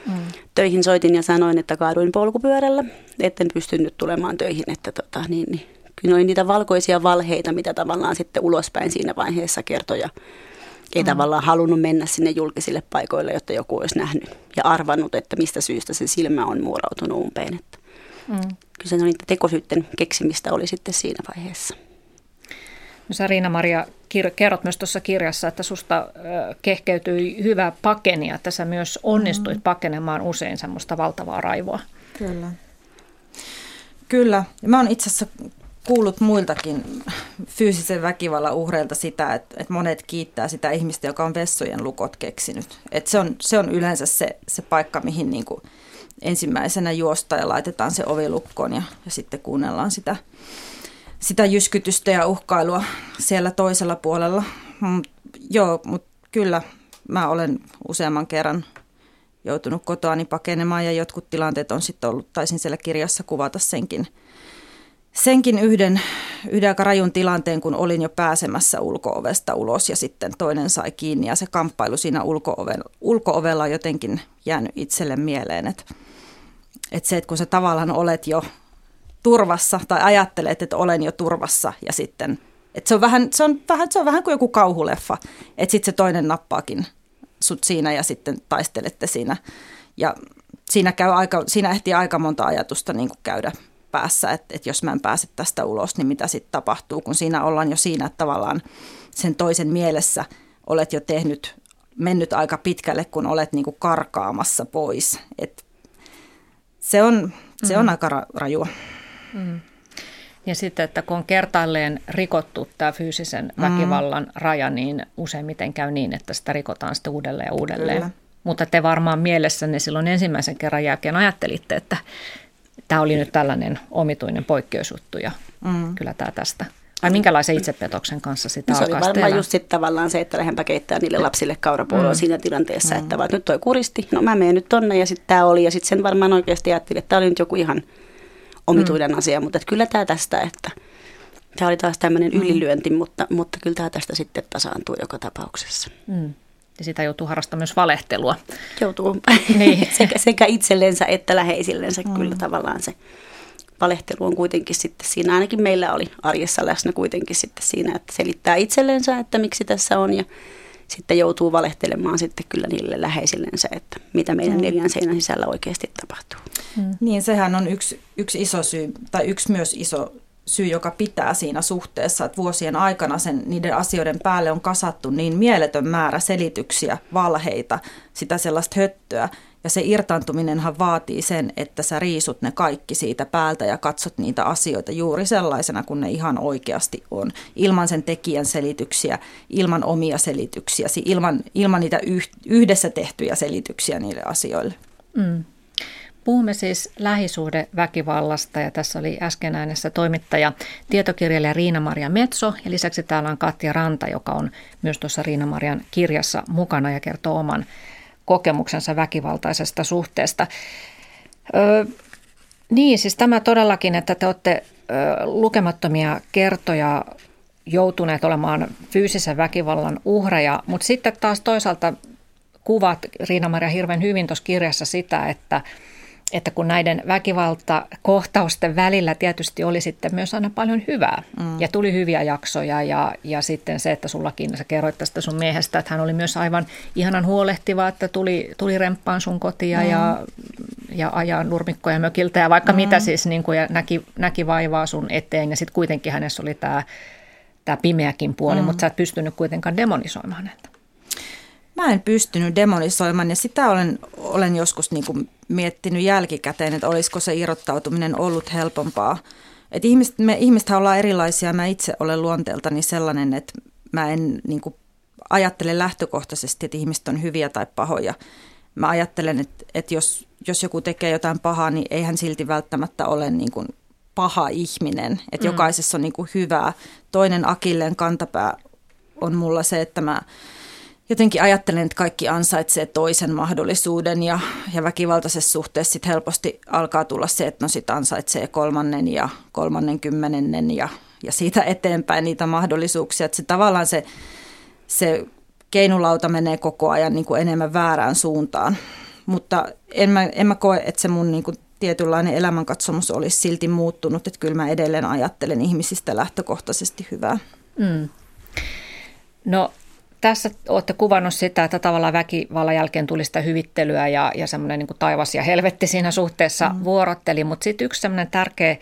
mm. töihin soitin ja sanoin, että kaaduin polkupyörällä, etten pystynyt tulemaan töihin, että tota, niin, niin. Kyllä oli niitä valkoisia valheita, mitä tavallaan sitten ulospäin siinä vaiheessa kertoja ei mm. tavallaan halunnut mennä sinne julkisille paikoille, jotta joku olisi nähnyt ja arvannut, että mistä syystä se silmä on muurautunut umpeen. Että mm. Kyllä se niitä tekosyytten keksimistä oli sitten siinä vaiheessa. No sä Riina-Maria kerrot myös tuossa kirjassa, että susta kehkeytyi hyvä pakenia, että sä myös onnistuit mm. pakenemaan usein semmoista valtavaa raivoa. Kyllä. Kyllä. Mä oon itse asiassa kuullut muiltakin fyysisen väkivallan uhreilta sitä, että, että monet kiittää sitä ihmistä, joka on vessojen lukot keksinyt. Että se, on, se on yleensä se, se paikka, mihin niin kuin ensimmäisenä juosta ja laitetaan se ovi lukkoon ja, ja sitten kuunnellaan sitä, sitä jyskytystä ja uhkailua siellä toisella puolella. Mm, joo, mutta kyllä mä olen useamman kerran joutunut kotoani pakenemaan ja jotkut tilanteet on sitten ollut, taisin siellä kirjassa kuvata senkin, senkin yhden, yhden aika rajun tilanteen, kun olin jo pääsemässä ulkoovesta ulos ja sitten toinen sai kiinni ja se kamppailu siinä ulko-ovella, ulko-ovella on jotenkin jäänyt itselle mieleen, että, että se, että kun sä tavallaan olet jo turvassa tai ajattelet, että olen jo turvassa ja sitten, että se on vähän, se on vähän, se on vähän kuin joku kauhuleffa, että sitten se toinen nappaakin sut siinä ja sitten taistelette siinä. Ja siinä, käy aika, siinä ehtii aika monta ajatusta niin kuin käydä päässä, että, että jos mä en pääse tästä ulos, niin mitä sitten tapahtuu, kun siinä ollaan jo siinä, että tavallaan sen toisen mielessä olet jo tehnyt, mennyt aika pitkälle, kun olet niin kuin karkaamassa pois. Et se on, se on mm. aika ra- rajua. Mm. Ja sitten, että kun on kertaalleen rikottu tämä fyysisen mm. väkivallan mm. raja, niin useimmiten käy niin, että sitä rikotaan sitten uudelleen ja uudelleen. Kyllä. Mutta te varmaan mielessänne silloin ensimmäisen kerran jälkeen ajattelitte, että tämä oli nyt tällainen omituinen poikkeusjuttu ja mm. kyllä tämä tästä. Vai minkälaisen itsepetoksen kanssa sitä no, Se oli varmaan just sitten tavallaan se, että lähdenpä keittää niille lapsille kaurapuoloa mm. siinä tilanteessa, mm. että vaan nyt toi kuristi, no mä menen nyt tonne ja sitten tämä oli ja sitten sen varmaan oikeasti ajattelin, että tämä oli nyt joku ihan omituinen mm. asia, mutta kyllä tämä tästä, että tämä oli taas tämmöinen mm. ylilyönti, mutta, mutta kyllä tämä tästä sitten tasaantuu joka tapauksessa. Mm. Ja sitä joutuu harrastamaan myös valehtelua. Joutuu niin. sekä, sekä itsellensä että läheisillensä mm. kyllä tavallaan se valehtelu on kuitenkin sitten siinä, ainakin meillä oli arjessa läsnä kuitenkin sitten siinä, että selittää itsellensä, että miksi tässä on ja sitten joutuu valehtelemaan sitten kyllä niille läheisillensä, että mitä meidän mm. neljän seinän sisällä oikeasti tapahtuu. Mm. Niin, sehän on yksi, yksi iso syy, tai yksi myös iso syy, joka pitää siinä suhteessa, että vuosien aikana sen, niiden asioiden päälle on kasattu niin mieletön määrä selityksiä, valheita, sitä sellaista höttöä. Ja se irtaantuminenhan vaatii sen, että sä riisut ne kaikki siitä päältä ja katsot niitä asioita juuri sellaisena kuin ne ihan oikeasti on. Ilman sen tekijän selityksiä, ilman omia selityksiä, ilman, ilman niitä yhdessä tehtyjä selityksiä niille asioille. Mm. Puhumme siis lähisuhdeväkivallasta ja tässä oli äsken äänessä toimittaja, tietokirjailija Riina-Maria Metso ja lisäksi täällä on Katja Ranta, joka on myös tuossa Riina-Marian kirjassa mukana ja kertoo oman kokemuksensa väkivaltaisesta suhteesta. Ö, niin, siis tämä todellakin, että te olette ö, lukemattomia kertoja joutuneet olemaan fyysisen väkivallan uhreja, mutta sitten taas toisaalta kuvat Riina-Maria hirveän hyvin tuossa kirjassa sitä, että – että kun näiden väkivaltakohtausten välillä tietysti oli sitten myös aina paljon hyvää mm. ja tuli hyviä jaksoja ja, ja sitten se, että sullakin sä kerroit tästä sun miehestä, että hän oli myös aivan ihanan huolehtiva, että tuli, tuli remppaan sun kotia mm. ja, ja ajaa nurmikkoja mökiltä ja vaikka mm. mitä siis niin kuin, ja näki, näki vaivaa sun eteen ja sitten kuitenkin hänessä oli tämä tämä pimeäkin puoli, mm. mutta sä et pystynyt kuitenkaan demonisoimaan häntä. Mä en pystynyt demonisoimaan ja sitä olen, olen joskus niin kuin miettinyt jälkikäteen, että olisiko se irrottautuminen ollut helpompaa. Et ihmiset, me ihmisethän ollaan erilaisia. Mä itse olen luonteeltani sellainen, että mä en niin kuin, ajattele lähtökohtaisesti, että ihmiset on hyviä tai pahoja. Mä ajattelen, että, että jos, jos joku tekee jotain pahaa, niin ei hän silti välttämättä ole niin kuin, paha ihminen. Että mm. jokaisessa on niin kuin, hyvää. Toinen akilleen kantapää on mulla se, että mä jotenkin ajattelen, että kaikki ansaitsee toisen mahdollisuuden ja, ja väkivaltaisessa suhteessa sit helposti alkaa tulla se, että no sit ansaitsee kolmannen ja kolmannen kymmenennen ja, ja siitä eteenpäin niitä mahdollisuuksia. Että se tavallaan se, se keinulauta menee koko ajan niin kuin enemmän väärään suuntaan. Mutta en mä, en mä koe, että se mun niin kuin tietynlainen elämänkatsomus olisi silti muuttunut, että kyllä mä edelleen ajattelen ihmisistä lähtökohtaisesti hyvää. Mm. No tässä olette kuvannut sitä, että tavallaan väkivallan jälkeen tuli sitä hyvittelyä ja, ja semmoinen niin taivas ja helvetti siinä suhteessa mm. vuorotteli, mutta sitten yksi semmoinen tärkeä, ö,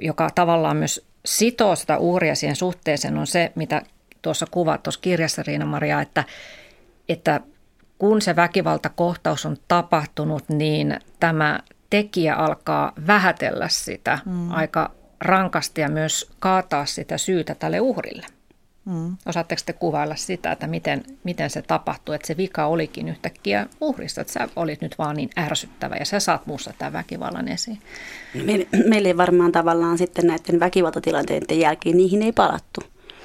joka tavallaan myös sitoo sitä uhria siihen suhteeseen on se, mitä tuossa kuvaat tuossa kirjassa, Riina-Maria, että, että kun se väkivaltakohtaus on tapahtunut, niin tämä tekijä alkaa vähätellä sitä mm. aika rankasti ja myös kaataa sitä syytä tälle uhrille. Mm. Osaatteko te kuvailla sitä, että miten, miten se tapahtui, että se vika olikin yhtäkkiä uhrista, että sä olit nyt vaan niin ärsyttävä ja sä saat muussa tämän väkivallan esiin? Meille, meille ei varmaan tavallaan sitten näiden väkivaltatilanteiden jälkeen niihin ei palattu.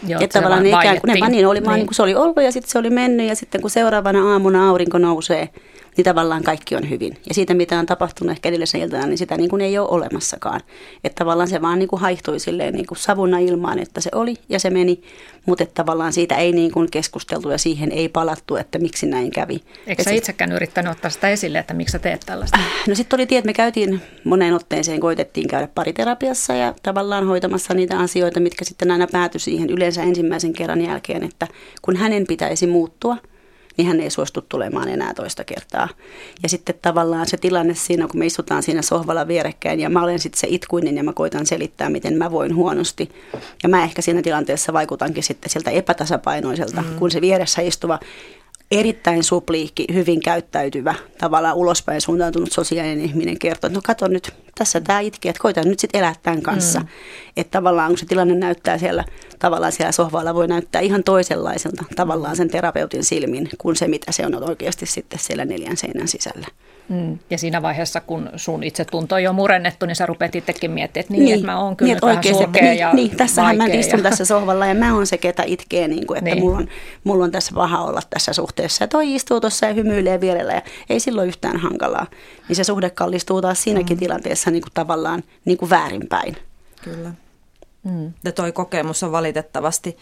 Joo, että tavallaan ne ikään kuin, ne, niin oli niin. niin kuin se oli ollut ja sitten se oli mennyt ja sitten kun seuraavana aamuna aurinko nousee, niin tavallaan kaikki on hyvin. Ja siitä, mitä on tapahtunut ehkä edellisenä iltana, niin sitä niin kuin ei ole olemassakaan. Että tavallaan se vaan niin kuin haihtui silleen niin kuin savuna ilmaan, että se oli ja se meni, mutta että tavallaan siitä ei niin kuin keskusteltu ja siihen ei palattu, että miksi näin kävi. Eikö sä itsekään yrittänyt ottaa sitä esille, että miksi sä teet tällaista? No sitten oli että me käytiin moneen otteeseen, koitettiin käydä pariterapiassa ja tavallaan hoitamassa niitä asioita, mitkä sitten aina päätyi siihen yleensä ensimmäisen kerran jälkeen, että kun hänen pitäisi muuttua – niin hän ei suostu tulemaan enää toista kertaa. Ja sitten tavallaan se tilanne siinä, kun me istutaan siinä sohvalla vierekkäin ja mä olen sitten se itkuinen ja mä koitan selittää, miten mä voin huonosti. Ja mä ehkä siinä tilanteessa vaikutankin sitten sieltä epätasapainoiselta, mm. kun se vieressä istuva erittäin supliikki, hyvin käyttäytyvä, tavallaan ulospäin suuntautunut sosiaalinen ihminen kertoo, että no kato nyt, tässä tämä itkee, että koita nyt sitten elää tämän kanssa. Mm. Että tavallaan kun se tilanne näyttää siellä, tavallaan siellä sohvalla voi näyttää ihan toisenlaiselta tavallaan sen terapeutin silmin kuin se, mitä se on oikeasti sitten siellä neljän seinän sisällä. Mm. Ja siinä vaiheessa, kun sun itsetunto on jo murennettu, niin sä rupeat itsekin miettimään, että niin, niin että mä oon kyllä niin, vähän surkea niin, ja Niin, tässähän mä istun ja... tässä sohvalla ja mä oon se, ketä itkee, niin kuin, että niin. mulla, on, mulla on tässä paha olla tässä suhteessa. Ja toi istuu tuossa ja hymyilee vierellä ja ei silloin yhtään hankalaa. Niin se suhde kallistuu taas siinäkin mm. tilanteessa niin kuin tavallaan niin kuin väärinpäin. Kyllä. Mm. Ja toi kokemus on valitettavasti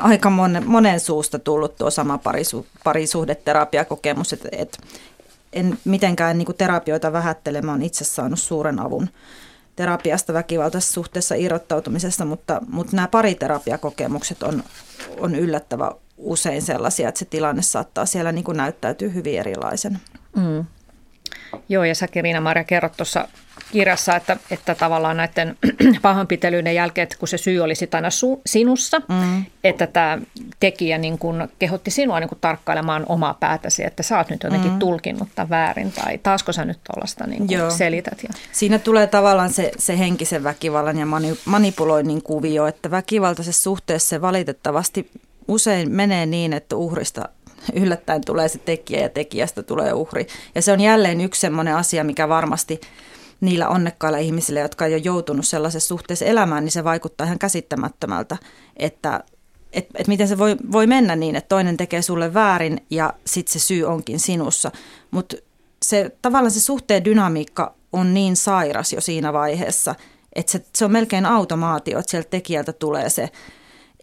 aika monen, monen suusta tullut tuo sama parisu, parisuhdeterapiakokemus, että et, en mitenkään niin kuin terapioita vähättele, mä oon itse saanut suuren avun terapiasta väkivaltaisessa suhteessa irrottautumisessa, mutta, mutta nämä pariterapiakokemukset on, on yllättävän usein sellaisia, että se tilanne saattaa siellä niin kuin hyvin erilaisen. Mm. Joo, ja säkin Riina-Maria kerrot tuossa kirjassa, että, että tavallaan näiden pahoinpitelyiden jälkeen, että kun se syy oli sitä aina su, sinussa, mm. että tämä tekijä niin kun kehotti sinua niin kun tarkkailemaan omaa päätäsi, että sä oot nyt jotenkin mm. tulkinnut tämän väärin tai taasko sä nyt tuollaista niin selität. Ja... Siinä tulee tavallaan se, se henkisen väkivallan ja manipuloinnin kuvio, että väkivaltaisessa suhteessa se valitettavasti usein menee niin, että uhrista yllättäen tulee se tekijä ja tekijästä tulee uhri. Ja se on jälleen yksi sellainen asia, mikä varmasti niillä onnekkailla ihmisillä, jotka ei ole joutunut sellaisessa suhteessa elämään, niin se vaikuttaa ihan käsittämättömältä, että et, et miten se voi, voi mennä niin, että toinen tekee sulle väärin ja sitten se syy onkin sinussa. Mutta se, tavallaan se suhteen dynamiikka on niin sairas jo siinä vaiheessa, että se, se on melkein automaatio, että sieltä tekijältä tulee se,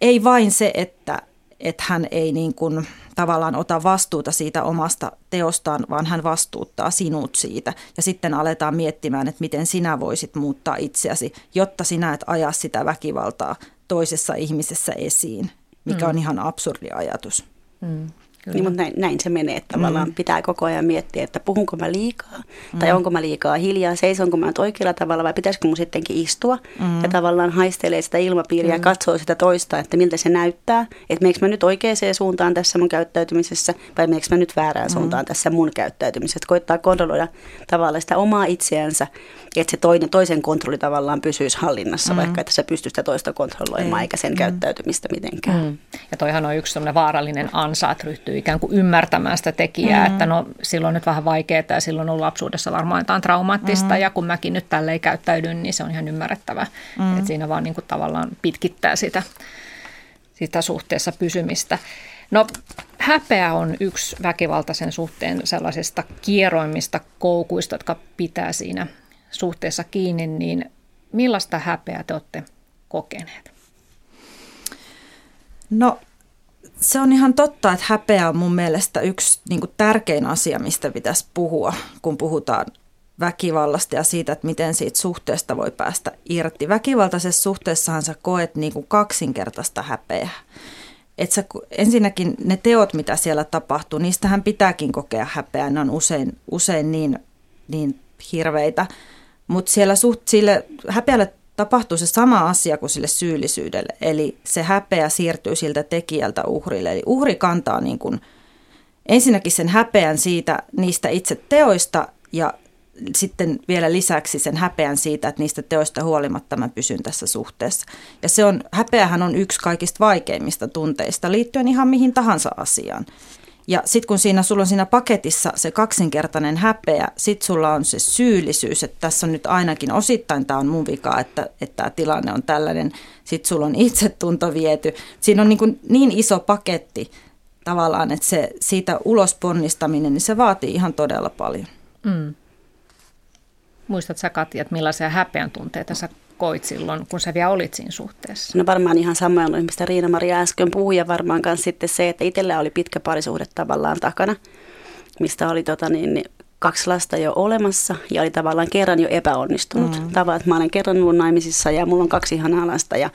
ei vain se, että, että hän ei niin kuin tavallaan ota vastuuta siitä omasta teostaan, vaan hän vastuuttaa sinut siitä. Ja sitten aletaan miettimään, että miten sinä voisit muuttaa itseäsi, jotta sinä et aja sitä väkivaltaa toisessa ihmisessä esiin, mikä mm. on ihan absurdi ajatus. Mm. Kyllä. Niin, mutta näin, näin se menee, että tavallaan mm. pitää koko ajan miettiä, että puhunko mä liikaa, mm. tai onko mä liikaa hiljaa, seisonko mä oikealla tavalla vai pitäisikö mun sittenkin istua, mm. ja tavallaan haistelee sitä ilmapiiriä mm. ja katsoo sitä toista, että miltä se näyttää, että meneekö mä nyt oikeaan suuntaan tässä mun käyttäytymisessä, vai meneekö mä nyt väärään mm. suuntaan tässä mun käyttäytymisessä, koittaa kontrolloida tavallaan sitä omaa itseänsä, että se toinen, toisen kontrolli tavallaan pysyisi hallinnassa, mm. vaikka että sä pystyy sitä toista kontrolloimaan, Ei. eikä sen mm. käyttäytymistä mitenkään. Mm. Ja toihan on yksi vaarallinen ansa, että ryhtyy pystyy ikään kuin ymmärtämään sitä tekijää, mm. että no silloin on nyt vähän vaikeaa ja silloin on lapsuudessa varmaan jotain traumaattista mm. ja kun mäkin nyt tälle ei käyttäydyn, niin se on ihan ymmärrettävä. Mm. Että siinä vaan niin kuin tavallaan pitkittää sitä, sitä suhteessa pysymistä. No häpeä on yksi väkivaltaisen suhteen sellaisista kierroimmista koukuista, jotka pitää siinä suhteessa kiinni, niin millaista häpeää te olette kokeneet? No se on ihan totta, että häpeä on mun mielestä yksi niin kuin tärkein asia, mistä pitäisi puhua, kun puhutaan väkivallasta ja siitä, että miten siitä suhteesta voi päästä irti. Väkivaltaisessa suhteessahan sä koet niin kuin kaksinkertaista häpeää. Et sä, ensinnäkin ne teot, mitä siellä tapahtuu, niistähän pitääkin kokea häpeää. Ne on usein, usein niin, niin hirveitä. Mutta siellä suht, sille häpeälle tapahtuu se sama asia kuin sille syyllisyydelle. Eli se häpeä siirtyy siltä tekijältä uhrille. Eli uhri kantaa niin kuin ensinnäkin sen häpeän siitä niistä itse teoista ja sitten vielä lisäksi sen häpeän siitä, että niistä teoista huolimatta mä pysyn tässä suhteessa. Ja se on, häpeähän on yksi kaikista vaikeimmista tunteista liittyen ihan mihin tahansa asiaan. Ja sitten kun siinä sulla on siinä paketissa se kaksinkertainen häpeä, sitten sulla on se syyllisyys, että tässä on nyt ainakin osittain tämä on mun vika, että, että tämä tilanne on tällainen. Sitten sulla on itsetunto viety. Siinä on niin, kuin niin iso paketti tavallaan, että se, siitä ulosponnistaminen, niin se vaatii ihan todella paljon. Mm. Muistat sä Katja, että millaisia häpeän tunteita sä koit silloin, kun sä vielä olit siinä suhteessa? No varmaan ihan samoin, mistä Riina-Maria äsken puhui, ja varmaan myös sitten se, että itsellä oli pitkä parisuhde tavallaan takana, mistä oli tota niin, niin kaksi lasta jo olemassa ja oli tavallaan kerran jo epäonnistunut. Mm. Tavallaan, että mä olen kerran ollut naimisissa ja mulla on kaksi ihanaa lasta ja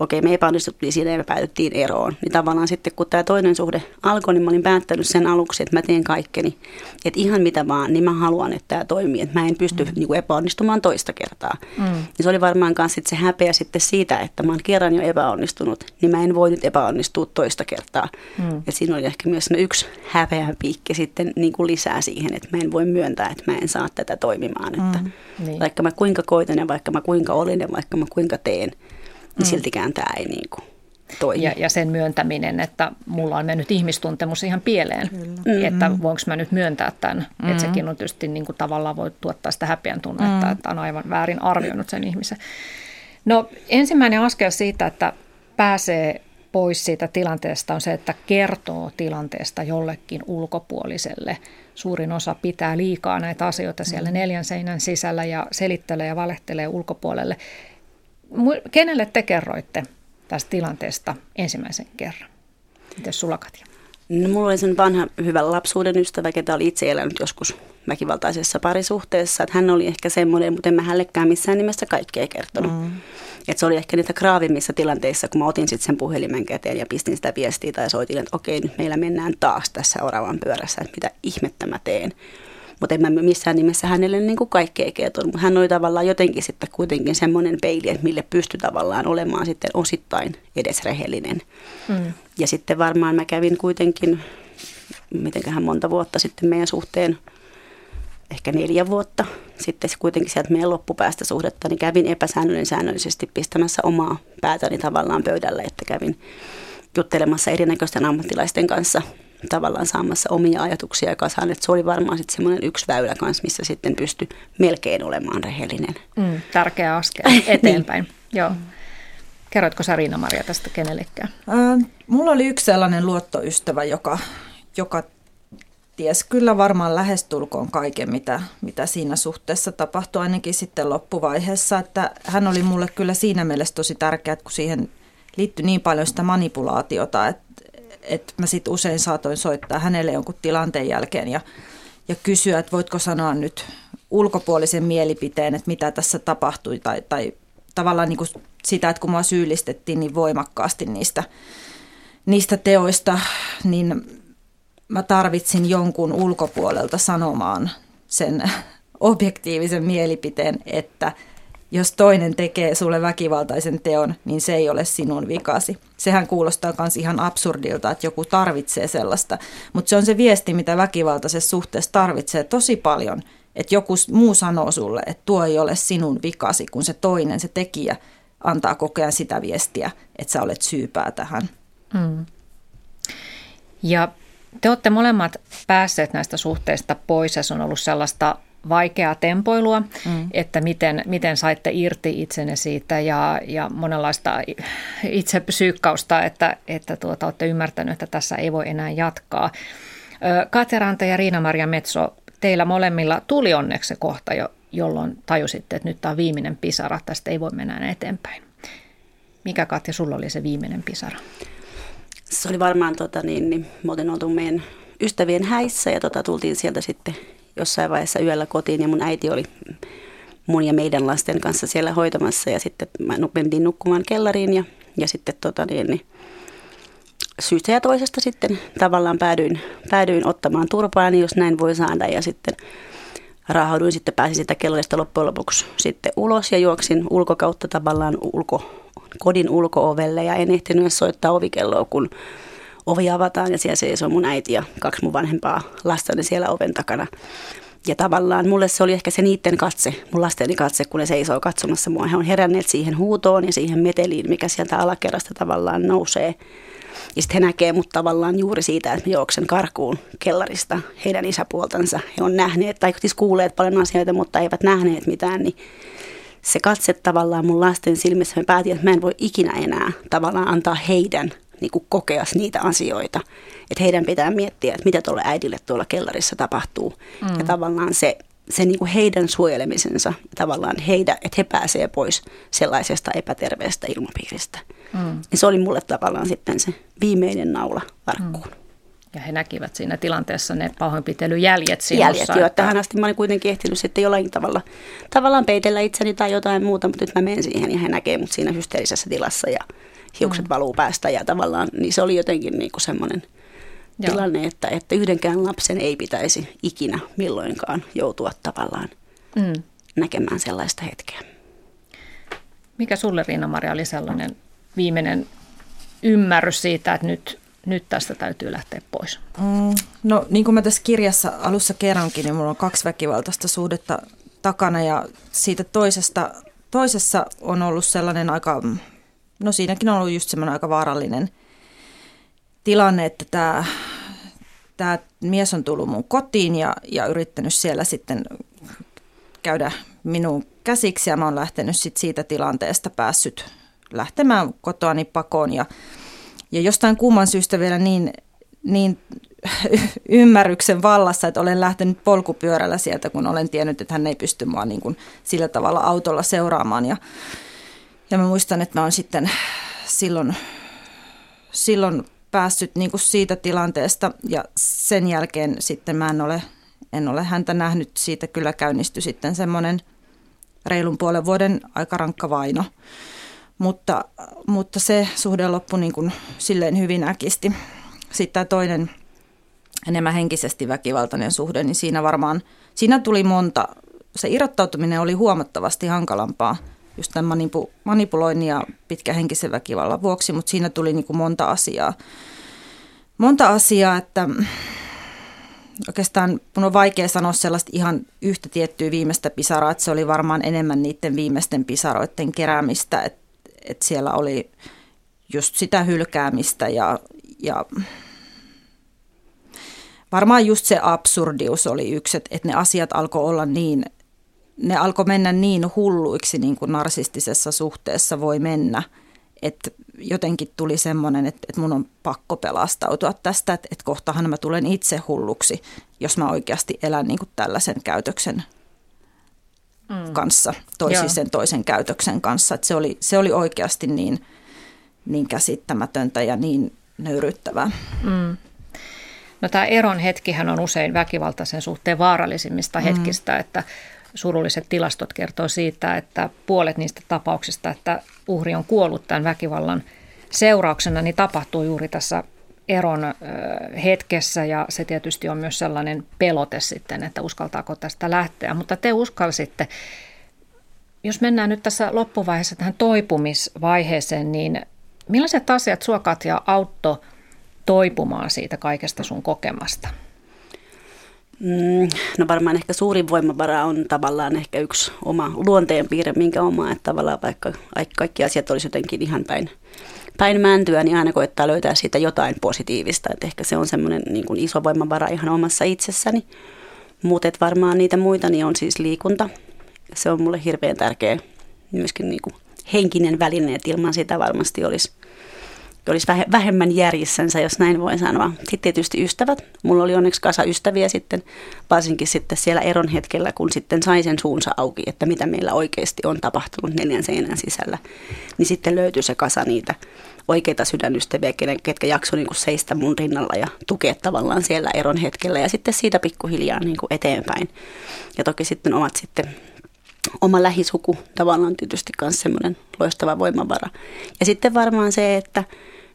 okei, me epäonnistuttiin siinä ja me päädyttiin eroon. Niin tavallaan sitten, kun tämä toinen suhde alkoi, niin mä olin päättänyt sen aluksi, että mä teen kaikkeni. Että ihan mitä vaan, niin mä haluan, että tämä toimii. Että mä en pysty mm. niin kuin epäonnistumaan toista kertaa. Mm. Niin se oli varmaan myös se häpeä sitten siitä, että mä oon kerran jo epäonnistunut, niin mä en voi nyt epäonnistua toista kertaa. Mm. Ja siinä oli ehkä myös yksi häpeän piikki sitten niin kuin lisää siihen, että mä en voi myöntää, että mä en saa tätä toimimaan. Että mm. niin. Vaikka mä kuinka koitan ja vaikka mä kuinka olin ja vaikka mä kuinka teen, niin mm. siltikään tämä ei niin kuin toimi. Ja, ja sen myöntäminen, että mulla on mennyt ihmistuntemus ihan pieleen, Kyllä. että mm-hmm. voinko mä nyt myöntää tämän. Mm-hmm. Että sekin on tietysti niin kuin tavallaan voi tuottaa sitä häpeän tunnetta, mm-hmm. että on aivan väärin arvioinut sen ihmisen. No ensimmäinen askel siitä, että pääsee pois siitä tilanteesta on se, että kertoo tilanteesta jollekin ulkopuoliselle. Suurin osa pitää liikaa näitä asioita siellä mm. neljän seinän sisällä ja selittelee ja valehtelee ulkopuolelle. Kenelle te kerroitte tästä tilanteesta ensimmäisen kerran? Miten sulla Katja? No, mulla oli sen vanha hyvä lapsuuden ystävä, ketä oli itse elänyt joskus väkivaltaisessa parisuhteessa. Että hän oli ehkä semmoinen, mutta en mä hällekään missään nimessä kaikkea kertonut. Mm. Et se oli ehkä niitä kraavimmissa tilanteissa, kun mä otin sitten sen puhelimen käteen ja pistin sitä viestiä tai soitin, että okei, nyt meillä mennään taas tässä oravan pyörässä, että mitä ihmettä mä teen. Mutta en mä missään nimessä hänelle niin kuin kaikkea kertonut. Hän oli tavallaan jotenkin sitten kuitenkin semmoinen peili, että mille pystyi tavallaan olemaan sitten osittain edes rehellinen. Mm. Ja sitten varmaan mä kävin kuitenkin, mitenköhän monta vuotta sitten meidän suhteen, ehkä neljä vuotta sitten kuitenkin sieltä meidän loppupäästä suhdetta, niin kävin epäsäännöllinen säännöllisesti pistämässä omaa päätäni tavallaan pöydälle, että kävin juttelemassa erinäköisten ammattilaisten kanssa tavallaan saamassa omia ajatuksia kasaan. Että se oli varmaan sitten semmoinen yksi väylä kanssa, missä sitten pystyi melkein olemaan rehellinen. Mm, tärkeä askel eteenpäin. niin. Joo. Kerroitko sä Riina-Maria tästä kenellekään? Äh, mulla oli yksi sellainen luottoystävä, joka, joka ties kyllä varmaan lähestulkoon kaiken, mitä, mitä siinä suhteessa tapahtui, ainakin sitten loppuvaiheessa. Että hän oli mulle kyllä siinä mielessä tosi tärkeä, kun siihen liittyi niin paljon sitä manipulaatiota, että että mä sitten usein saatoin soittaa hänelle jonkun tilanteen jälkeen ja, ja kysyä, että voitko sanoa nyt ulkopuolisen mielipiteen, että mitä tässä tapahtui tai, tai tavallaan niin kuin sitä, että kun mua syyllistettiin niin voimakkaasti niistä, niistä teoista, niin mä tarvitsin jonkun ulkopuolelta sanomaan sen objektiivisen mielipiteen, että – jos toinen tekee sulle väkivaltaisen teon, niin se ei ole sinun vikasi. Sehän kuulostaa myös ihan absurdilta, että joku tarvitsee sellaista, mutta se on se viesti, mitä väkivaltaisessa suhteessa tarvitsee tosi paljon, että joku muu sanoo sulle, että tuo ei ole sinun vikasi, kun se toinen, se tekijä, antaa kokea sitä viestiä, että sä olet syypää tähän. Mm. Ja te olette molemmat päässeet näistä suhteista pois ja se on ollut sellaista vaikeaa tempoilua, mm. että miten, miten saitte irti itsenne siitä ja, ja monenlaista itsepsyykkausta, että, että tuota, olette ymmärtänyt, että tässä ei voi enää jatkaa. Katja Ranta ja Riina-Maria Metso, teillä molemmilla tuli onneksi se kohta, jo, jolloin tajusitte, että nyt tämä on viimeinen pisara, tästä ei voi mennä enää eteenpäin. Mikä Katja, sulla oli se viimeinen pisara? Se oli varmaan, tota, niin, niin, me oltu meidän ystävien häissä ja tota, tultiin sieltä sitten jossain vaiheessa yöllä kotiin ja mun äiti oli mun ja meidän lasten kanssa siellä hoitamassa ja sitten mä mentiin nukkumaan kellariin ja, ja sitten tota niin, niin syystä ja toisesta sitten tavallaan päädyin, päädyin ottamaan turpaani, jos näin voi saada ja sitten raahauduin sitten, pääsin sitä kellarista loppujen lopuksi sitten ulos ja juoksin ulkokautta tavallaan ulko, kodin ulkoovelle ja en ehtinyt soittaa ovikelloa, kun ovi avataan ja siellä seisoo mun äiti ja kaksi mun vanhempaa lastani siellä oven takana. Ja tavallaan mulle se oli ehkä se niiden katse, mun lasteni katse, kun ne seisoo katsomassa mua. He on heränneet siihen huutoon ja siihen meteliin, mikä sieltä alakerrasta tavallaan nousee. Ja sitten he näkee mut tavallaan juuri siitä, että mä juoksen karkuun kellarista heidän isäpuoltansa. He on nähneet, tai siis kuulleet paljon asioita, mutta eivät nähneet mitään, niin se katse tavallaan mun lasten silmissä, mä päätin, että mä en voi ikinä enää tavallaan antaa heidän niin kuin kokea niitä asioita. Että heidän pitää miettiä, että mitä tuolle äidille tuolla kellarissa tapahtuu. Mm. Ja tavallaan se, se niin kuin heidän suojelemisensa, tavallaan heidän, että he pääsee pois sellaisesta epäterveestä ilmapiiristä. Mm. Ja se oli mulle tavallaan sitten se viimeinen naula arkkuun. Mm. Ja he näkivät siinä tilanteessa ne pahoinpitelyjäljet sinussa. Jäljet, joo. Että... Tähän asti mä olin kuitenkin ehtinyt sitten jollain tavalla, tavallaan peitellä itseni tai jotain muuta, mutta nyt mä menen siihen ja he näkee mut siinä hysteerisessä tilassa ja hiukset mm. valuu päästä ja tavallaan, niin se oli jotenkin niin kuin semmoinen Joo. tilanne, että, että yhdenkään lapsen ei pitäisi ikinä milloinkaan joutua tavallaan mm. näkemään sellaista hetkeä. Mikä sulle Riina-Maria oli sellainen viimeinen ymmärrys siitä, että nyt, nyt tästä täytyy lähteä pois? Mm, no niin kuin mä tässä kirjassa alussa kerrankin, niin mulla on kaksi väkivaltaista suhdetta takana ja siitä toisesta, toisessa on ollut sellainen aika no siinäkin on ollut just semmoinen aika vaarallinen tilanne, että tämä, tämä mies on tullut mun kotiin ja, ja yrittänyt siellä sitten käydä minun käsiksi ja mä oon lähtenyt sit siitä tilanteesta päässyt lähtemään kotoani pakoon. Ja, ja jostain kumman syystä vielä niin, niin ymmärryksen vallassa, että olen lähtenyt polkupyörällä sieltä, kun olen tiennyt, että hän ei pysty mua niin kuin sillä tavalla autolla seuraamaan. Ja ja mä muistan, että mä oon sitten silloin, silloin päässyt niin kuin siitä tilanteesta ja sen jälkeen sitten mä en ole, en ole häntä nähnyt. Siitä kyllä käynnistyi sitten semmoinen reilun puolen vuoden aika rankka vaino. Mutta, mutta se suhde loppui niin kuin silleen hyvin äkisti. Sitten tämä toinen enemmän henkisesti väkivaltainen suhde, niin siinä varmaan, siinä tuli monta, se irrottautuminen oli huomattavasti hankalampaa – just tämän manipu- manipuloinnin ja pitkähenkisen väkivallan vuoksi, mutta siinä tuli niin kuin monta asiaa. Monta asiaa, että oikeastaan mun on vaikea sanoa sellaista ihan yhtä tiettyä viimeistä pisaraa, että se oli varmaan enemmän niiden viimeisten pisaroiden keräämistä, että, että siellä oli just sitä hylkäämistä ja, ja varmaan just se absurdius oli yksi, että, että ne asiat alkoi olla niin – ne alkoi mennä niin hulluiksi, niin kuin narsistisessa suhteessa voi mennä, että jotenkin tuli semmoinen, että, että mun on pakko pelastautua tästä, että, että kohtahan mä tulen itse hulluksi, jos mä oikeasti elän niin kuin tällaisen käytöksen mm. kanssa, toisin sen toisen käytöksen kanssa. Että se, oli, se oli oikeasti niin, niin käsittämätöntä ja niin nöyryttävää. Mm. No tämä eron hetkihän on usein väkivaltaisen suhteen vaarallisimmista mm. hetkistä, että surulliset tilastot kertoo siitä, että puolet niistä tapauksista, että uhri on kuollut tämän väkivallan seurauksena, niin tapahtuu juuri tässä eron hetkessä ja se tietysti on myös sellainen pelote sitten, että uskaltaako tästä lähteä. Mutta te uskalsitte. Jos mennään nyt tässä loppuvaiheessa tähän toipumisvaiheeseen, niin millaiset asiat suokat ja autto toipumaan siitä kaikesta sun kokemasta? Mm, no varmaan ehkä suurin voimavara on tavallaan ehkä yksi oma luonteenpiirre, minkä oma, että tavallaan vaikka kaikki asiat olisi jotenkin ihan päin, päin mäntyä, niin aina koettaa löytää siitä jotain positiivista. Että ehkä se on semmoinen niin kuin iso voimavara ihan omassa itsessäni. Mutta varmaan niitä muita niin on siis liikunta. Se on mulle hirveän tärkeä myöskin niin kuin henkinen väline, että ilman sitä varmasti olisi olisi vähemmän järjissänsä, jos näin voi sanoa. Sitten tietysti ystävät. Mulla oli onneksi kasa ystäviä sitten, varsinkin sitten siellä eron hetkellä, kun sitten sai sen suunsa auki, että mitä meillä oikeasti on tapahtunut neljän seinän sisällä. Niin sitten löytyi se kasa niitä oikeita sydänystäviä, ketkä jakso niin seistä mun rinnalla ja tukea tavallaan siellä eron hetkellä ja sitten siitä pikkuhiljaa niin kuin eteenpäin. Ja toki sitten omat sitten oma lähisuku tavallaan tietysti myös semmoinen loistava voimavara. Ja sitten varmaan se, että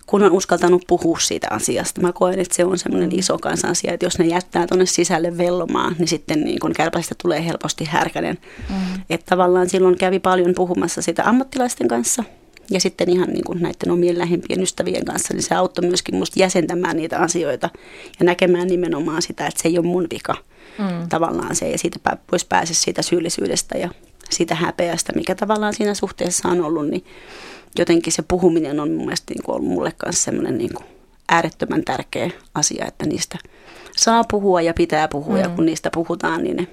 kun on uskaltanut puhua siitä asiasta. Mä koen, että se on semmoinen mm. iso kansa-asia, että jos ne jättää tuonne sisälle vellomaan, niin sitten niin kun kärpästä tulee helposti härkänen. Mm. Että tavallaan silloin kävi paljon puhumassa sitä ammattilaisten kanssa ja sitten ihan niin kuin näiden omien lähimpien ystävien kanssa, niin se auttoi myöskin musta jäsentämään niitä asioita ja näkemään nimenomaan sitä, että se ei ole mun vika. Mm. Tavallaan se ja siitä pois pääse siitä syyllisyydestä ja siitä häpeästä, mikä tavallaan siinä suhteessa on ollut, niin jotenkin se puhuminen on mun mielestä niin kuin ollut mulle kanssa semmoinen niin kuin äärettömän tärkeä asia, että niistä saa puhua ja pitää puhua mm. ja kun niistä puhutaan, niin ne,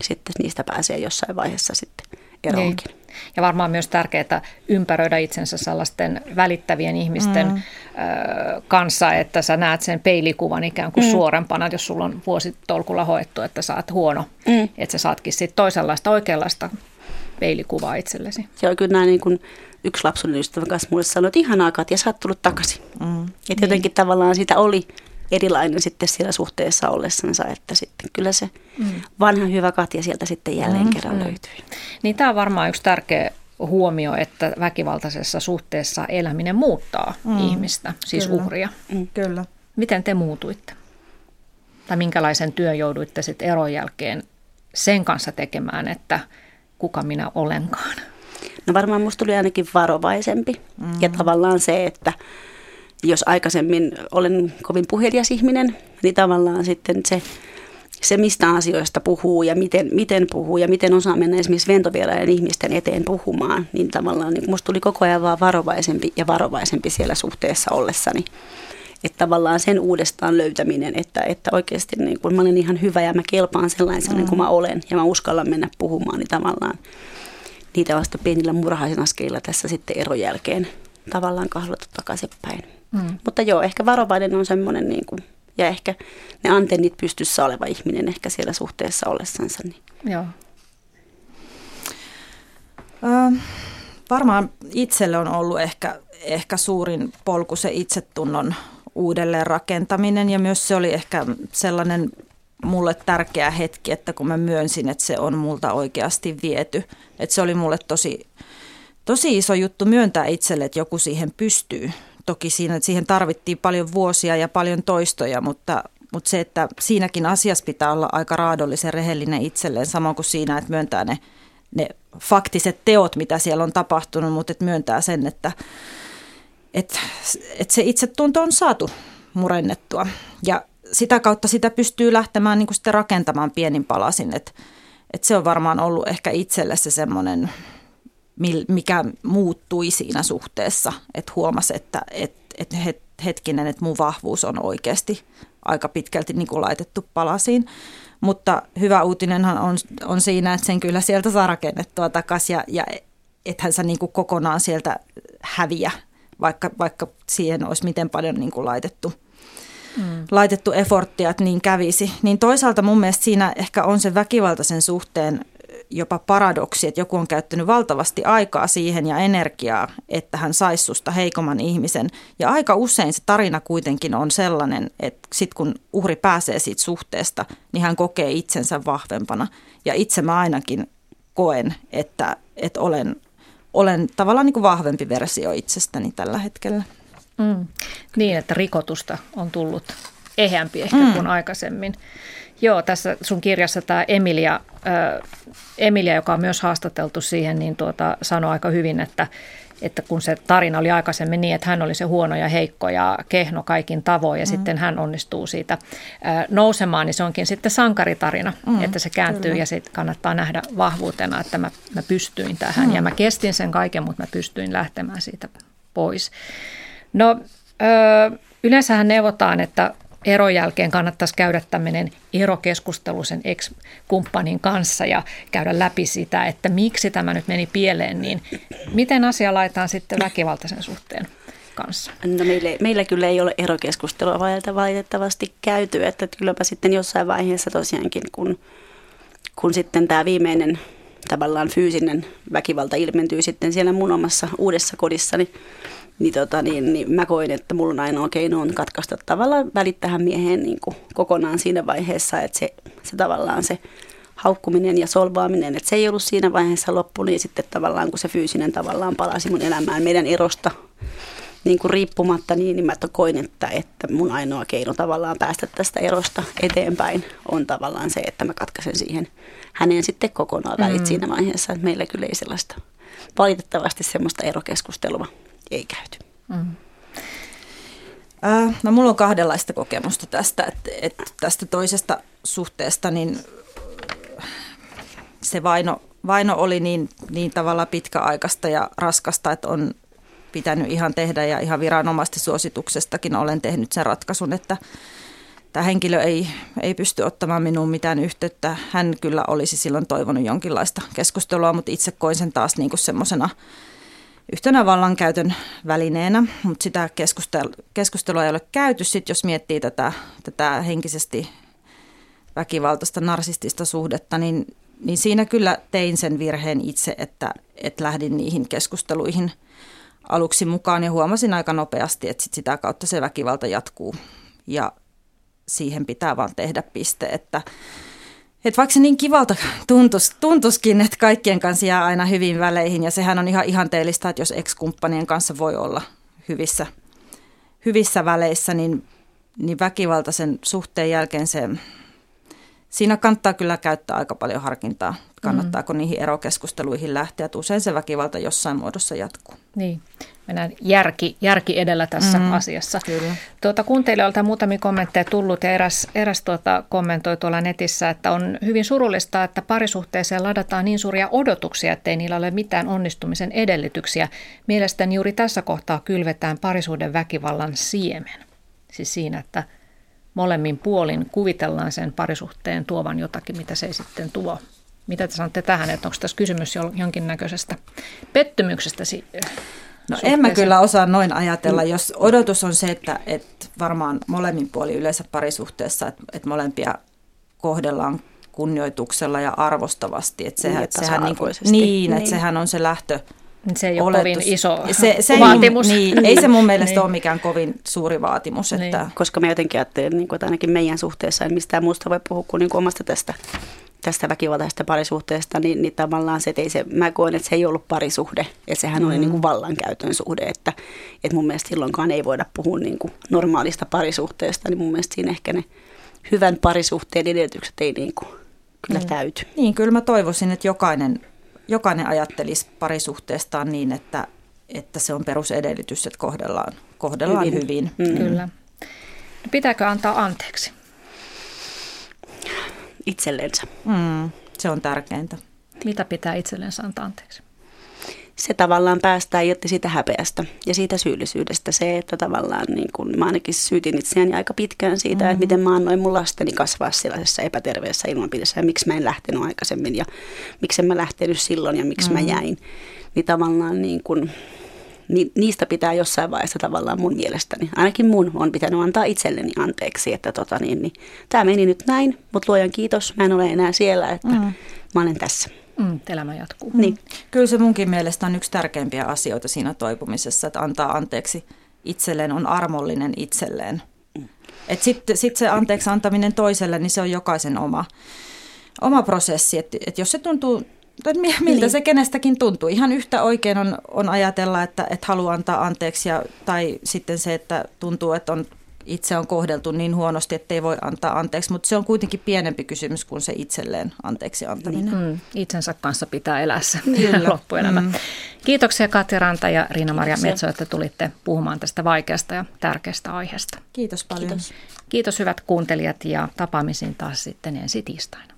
sitten niistä pääsee jossain vaiheessa sitten eroonkin. Niin. Ja varmaan myös tärkeää ympäröidä itsensä sellaisten välittävien ihmisten mm. kanssa, että sä näet sen peilikuvan ikään kuin mm. suorempana, jos sulla on vuositolkulla hoettu, että sä oot huono, mm. että sä saatkin sitten toisenlaista oikeanlaista peilikuvaa itsellesi. Se on kyllä näin niin kuin yksi lapsuuden ystävä kanssa mulle sanoi, että ihanaa Katja, sä oot tullut takaisin. Mm. Että niin. jotenkin tavallaan sitä oli erilainen sitten siellä suhteessa ollessansa, että sitten kyllä se mm. vanha hyvä Katja sieltä sitten jälleen mm. kerran mm. löytyi. Niin tämä on varmaan yksi tärkeä huomio, että väkivaltaisessa suhteessa eläminen muuttaa mm. ihmistä, siis kyllä. uhria. Mm. Kyllä. Miten te muutuitte? Tai minkälaisen työn jouduitte sitten eron jälkeen sen kanssa tekemään, että kuka minä olenkaan? No varmaan musta tuli ainakin varovaisempi. Mm. Ja tavallaan se, että jos aikaisemmin olen kovin puhelias ihminen, niin tavallaan sitten se, se mistä asioista puhuu ja miten, miten puhuu ja miten osaa mennä esimerkiksi ventovieraiden ihmisten eteen puhumaan, niin tavallaan niin musta tuli koko ajan vaan varovaisempi ja varovaisempi siellä suhteessa ollessani. Että tavallaan sen uudestaan löytäminen, että, että oikeasti niin kun mä olen ihan hyvä ja mä kelpaan sellaisena mm. kuin mä olen ja mä uskallan mennä puhumaan, niin tavallaan niitä vasta pienillä murhaisen askeilla tässä sitten eron jälkeen tavallaan kahlattu takaisinpäin. Mm. Mutta joo, ehkä varovainen on semmoinen, niin kuin, ja ehkä ne antennit pystyssä oleva ihminen ehkä siellä suhteessa ollessansa. Niin. Joo. Ö, varmaan itselle on ollut ehkä, ehkä suurin polku se itsetunnon uudelleen rakentaminen ja myös se oli ehkä sellainen mulle tärkeä hetki, että kun mä myönsin, että se on multa oikeasti viety. Että se oli mulle tosi, tosi iso juttu myöntää itselle, että joku siihen pystyy. Toki siinä, että siihen tarvittiin paljon vuosia ja paljon toistoja, mutta, mutta se, että siinäkin asiassa pitää olla aika raadollisen rehellinen itselleen, samoin kuin siinä, että myöntää ne, ne faktiset teot, mitä siellä on tapahtunut, mutta että myöntää sen, että, että, että se itsetunto on saatu murennettua. Ja sitä kautta sitä pystyy lähtemään niin kuin sitten rakentamaan pienin palasin. Että, että se on varmaan ollut ehkä itselle se semmoinen, mikä muuttui siinä suhteessa, että huomasi, että, että, että hetkinen, että mun vahvuus on oikeasti aika pitkälti niin kuin laitettu palasiin. Mutta hyvä uutinenhan on, on siinä, että sen kyllä sieltä saa rakennettua takaisin ja, ja ethän sä niin kuin kokonaan sieltä häviä, vaikka, vaikka siihen olisi miten paljon niin kuin laitettu – mm. laitettu efforttia, että niin kävisi. Niin toisaalta mun mielestä siinä ehkä on se väkivaltaisen suhteen jopa paradoksi, että joku on käyttänyt valtavasti aikaa siihen ja energiaa, että hän saisi susta heikomman ihmisen. Ja aika usein se tarina kuitenkin on sellainen, että sitten kun uhri pääsee siitä suhteesta, niin hän kokee itsensä vahvempana. Ja itse mä ainakin koen, että, että olen, olen tavallaan niin kuin vahvempi versio itsestäni tällä hetkellä. Mm. Niin, että rikotusta on tullut eheämpi ehkä mm. kuin aikaisemmin. Joo, tässä sun kirjassa tämä Emilia, äh, Emilia, joka on myös haastateltu siihen, niin tuota, sanoi aika hyvin, että, että kun se tarina oli aikaisemmin niin, että hän oli se huono ja heikko ja kehno kaikin tavoin ja mm. sitten hän onnistuu siitä äh, nousemaan, niin se onkin sitten sankaritarina, mm, että se kääntyy kyllä. ja sitten kannattaa nähdä vahvuutena, että mä, mä pystyin tähän mm. ja mä kestin sen kaiken, mutta mä pystyin lähtemään siitä pois. No ö, yleensähän neuvotaan, että eron jälkeen kannattaisi käydä tämmöinen erokeskustelu sen ex-kumppanin kanssa ja käydä läpi sitä, että miksi tämä nyt meni pieleen, niin miten asia laitetaan sitten väkivaltaisen suhteen kanssa? No meillä, meillä kyllä ei ole erokeskustelua valitettavasti käyty, että kylläpä sitten jossain vaiheessa tosiaankin, kun, kun sitten tämä viimeinen tavallaan fyysinen väkivalta ilmentyy sitten siellä mun omassa uudessa kodissa, niin niin, tota, niin, niin mä koin, että mulla on ainoa keino on katkaista tavallaan välittää mieheen niin kuin kokonaan siinä vaiheessa, että se, se tavallaan se haukkuminen ja solvaaminen, että se ei ollut siinä vaiheessa loppu, niin sitten tavallaan kun se fyysinen tavallaan palasi mun elämään meidän erosta, niin kuin riippumatta, niin, niin mä koin, että, että mun ainoa keino tavallaan päästä tästä erosta eteenpäin on tavallaan se, että mä katkaisen siihen hänen sitten kokonaan välit mm. siinä vaiheessa, että meillä kyllä ei sellaista, valitettavasti semmoista erokeskustelua ei käyty. Mm. Äh, no mulla on kahdenlaista kokemusta tästä, että, että tästä toisesta suhteesta, niin se vaino, vaino oli niin, niin tavalla pitkäaikaista ja raskasta, että on pitänyt ihan tehdä ja ihan viranomaisten suosituksestakin olen tehnyt sen ratkaisun, että tämä henkilö ei, ei pysty ottamaan minuun mitään yhteyttä. Hän kyllä olisi silloin toivonut jonkinlaista keskustelua, mutta itse koin sen taas niin semmoisena yhtenä vallankäytön välineenä, mutta sitä keskustelua ei ole käyty. Sitten jos miettii tätä, tätä henkisesti väkivaltaista narsistista suhdetta, niin, niin siinä kyllä tein sen virheen itse, että, että lähdin niihin keskusteluihin aluksi mukaan ja huomasin aika nopeasti, että sit sitä kautta se väkivalta jatkuu ja siihen pitää vaan tehdä piste, että että vaikka se niin kivalta tuntus, tuntuskin, että kaikkien kanssa jää aina hyvin väleihin ja sehän on ihan ihanteellista, että jos ex-kumppanien kanssa voi olla hyvissä, hyvissä väleissä, niin, niin väkivaltaisen suhteen jälkeen se, siinä kannattaa kyllä käyttää aika paljon harkintaa, kannattaako mm. niihin erokeskusteluihin lähteä, että usein se väkivalta jossain muodossa jatkuu. Niin, mennään järki, järki edellä tässä mm, asiassa. Kyllä. Tuota, kuuntelijoilta on muutamia kommentteja tullut ja eräs, eräs tuota, kommentoi tuolla netissä, että on hyvin surullista, että parisuhteeseen ladataan niin suuria odotuksia, ettei niillä ole mitään onnistumisen edellytyksiä. Mielestäni juuri tässä kohtaa kylvetään parisuuden väkivallan siemen. Siis siinä, että molemmin puolin kuvitellaan sen parisuhteen tuovan jotakin, mitä se ei sitten tuo. Mitä te sanotte tähän, että onko tässä kysymys jonkinnäköisestä pettymyksestä? No en mä kyllä osaa noin ajatella, jos odotus on se, että, että varmaan molemmin puoli yleensä parisuhteessa, että, että molempia kohdellaan kunnioituksella ja arvostavasti. Että sehän, niin, sehän niin, kuin, niin, niin, että sehän on se lähtö, se ei ole kovin iso se, se vaatimus. Ei, niin, ei se mun mielestä niin. ole mikään kovin suuri vaatimus. Että... Niin. Koska mä jotenkin ajattelen, niin kuin, että ainakin meidän suhteessa en mistään muusta voi puhua kuin, niin kuin omasta tästä tästä väkivaltaisesta parisuhteesta, niin, niin tavallaan se, että ei se, mä koen, että se ei ollut parisuhde, että sehän mm. oli niin kuin vallankäytön suhde, että, että mun mielestä silloinkaan ei voida puhua niin kuin normaalista parisuhteesta, niin mun mielestä siinä ehkä ne hyvän parisuhteen edellytykset ei niin kuin kyllä mm. täyty. Niin, kyllä mä toivoisin, että jokainen, jokainen ajattelisi parisuhteestaan niin, että, että se on perusedellytys, että kohdellaan, kohdellaan hyvin. hyvin. Mm. Kyllä. No pitääkö antaa anteeksi? itsellensä. Mm, se on tärkeintä. Mitä pitää itsellensä antaa anteeksi? Se tavallaan päästää irti siitä häpeästä ja siitä syyllisyydestä. Se, että tavallaan niin kun mä ainakin syytin itseäni aika pitkään siitä, mm-hmm. että miten mä annoin mun lasteni kasvaa sellaisessa epäterveessä ilmapiirissä ja miksi mä en lähtenyt aikaisemmin ja miksi en mä lähtenyt silloin ja miksi mm-hmm. mä jäin. Niin tavallaan niin kun, niin niistä pitää jossain vaiheessa tavallaan mun mielestäni, ainakin mun on pitänyt antaa itselleni anteeksi, että tota niin, niin tämä meni nyt näin, mutta luojan kiitos, mä en ole enää siellä, että mm. mä olen tässä. Mm, elämä jatkuu. Niin. Kyllä se munkin mielestä on yksi tärkeimpiä asioita siinä toipumisessa, että antaa anteeksi itselleen, on armollinen itselleen. Mm. Sitten sit se anteeksi antaminen toiselle, niin se on jokaisen oma, oma prosessi. Että et jos se tuntuu miltä niin. se kenestäkin tuntuu. Ihan yhtä oikein on, on ajatella, että, että haluaa antaa anteeksi ja, tai sitten se, että tuntuu, että on, itse on kohdeltu niin huonosti, että ei voi antaa anteeksi, mutta se on kuitenkin pienempi kysymys kuin se itselleen anteeksi antaminen. Mm, itsensä kanssa pitää elää se loppuelämä. Mm. Kiitoksia Katja Ranta ja Riina-Maria Metso, että tulitte puhumaan tästä vaikeasta ja tärkeästä aiheesta. Kiitos paljon. Kiitos. Kiitos hyvät kuuntelijat ja tapaamisiin taas sitten ensi tiistaina.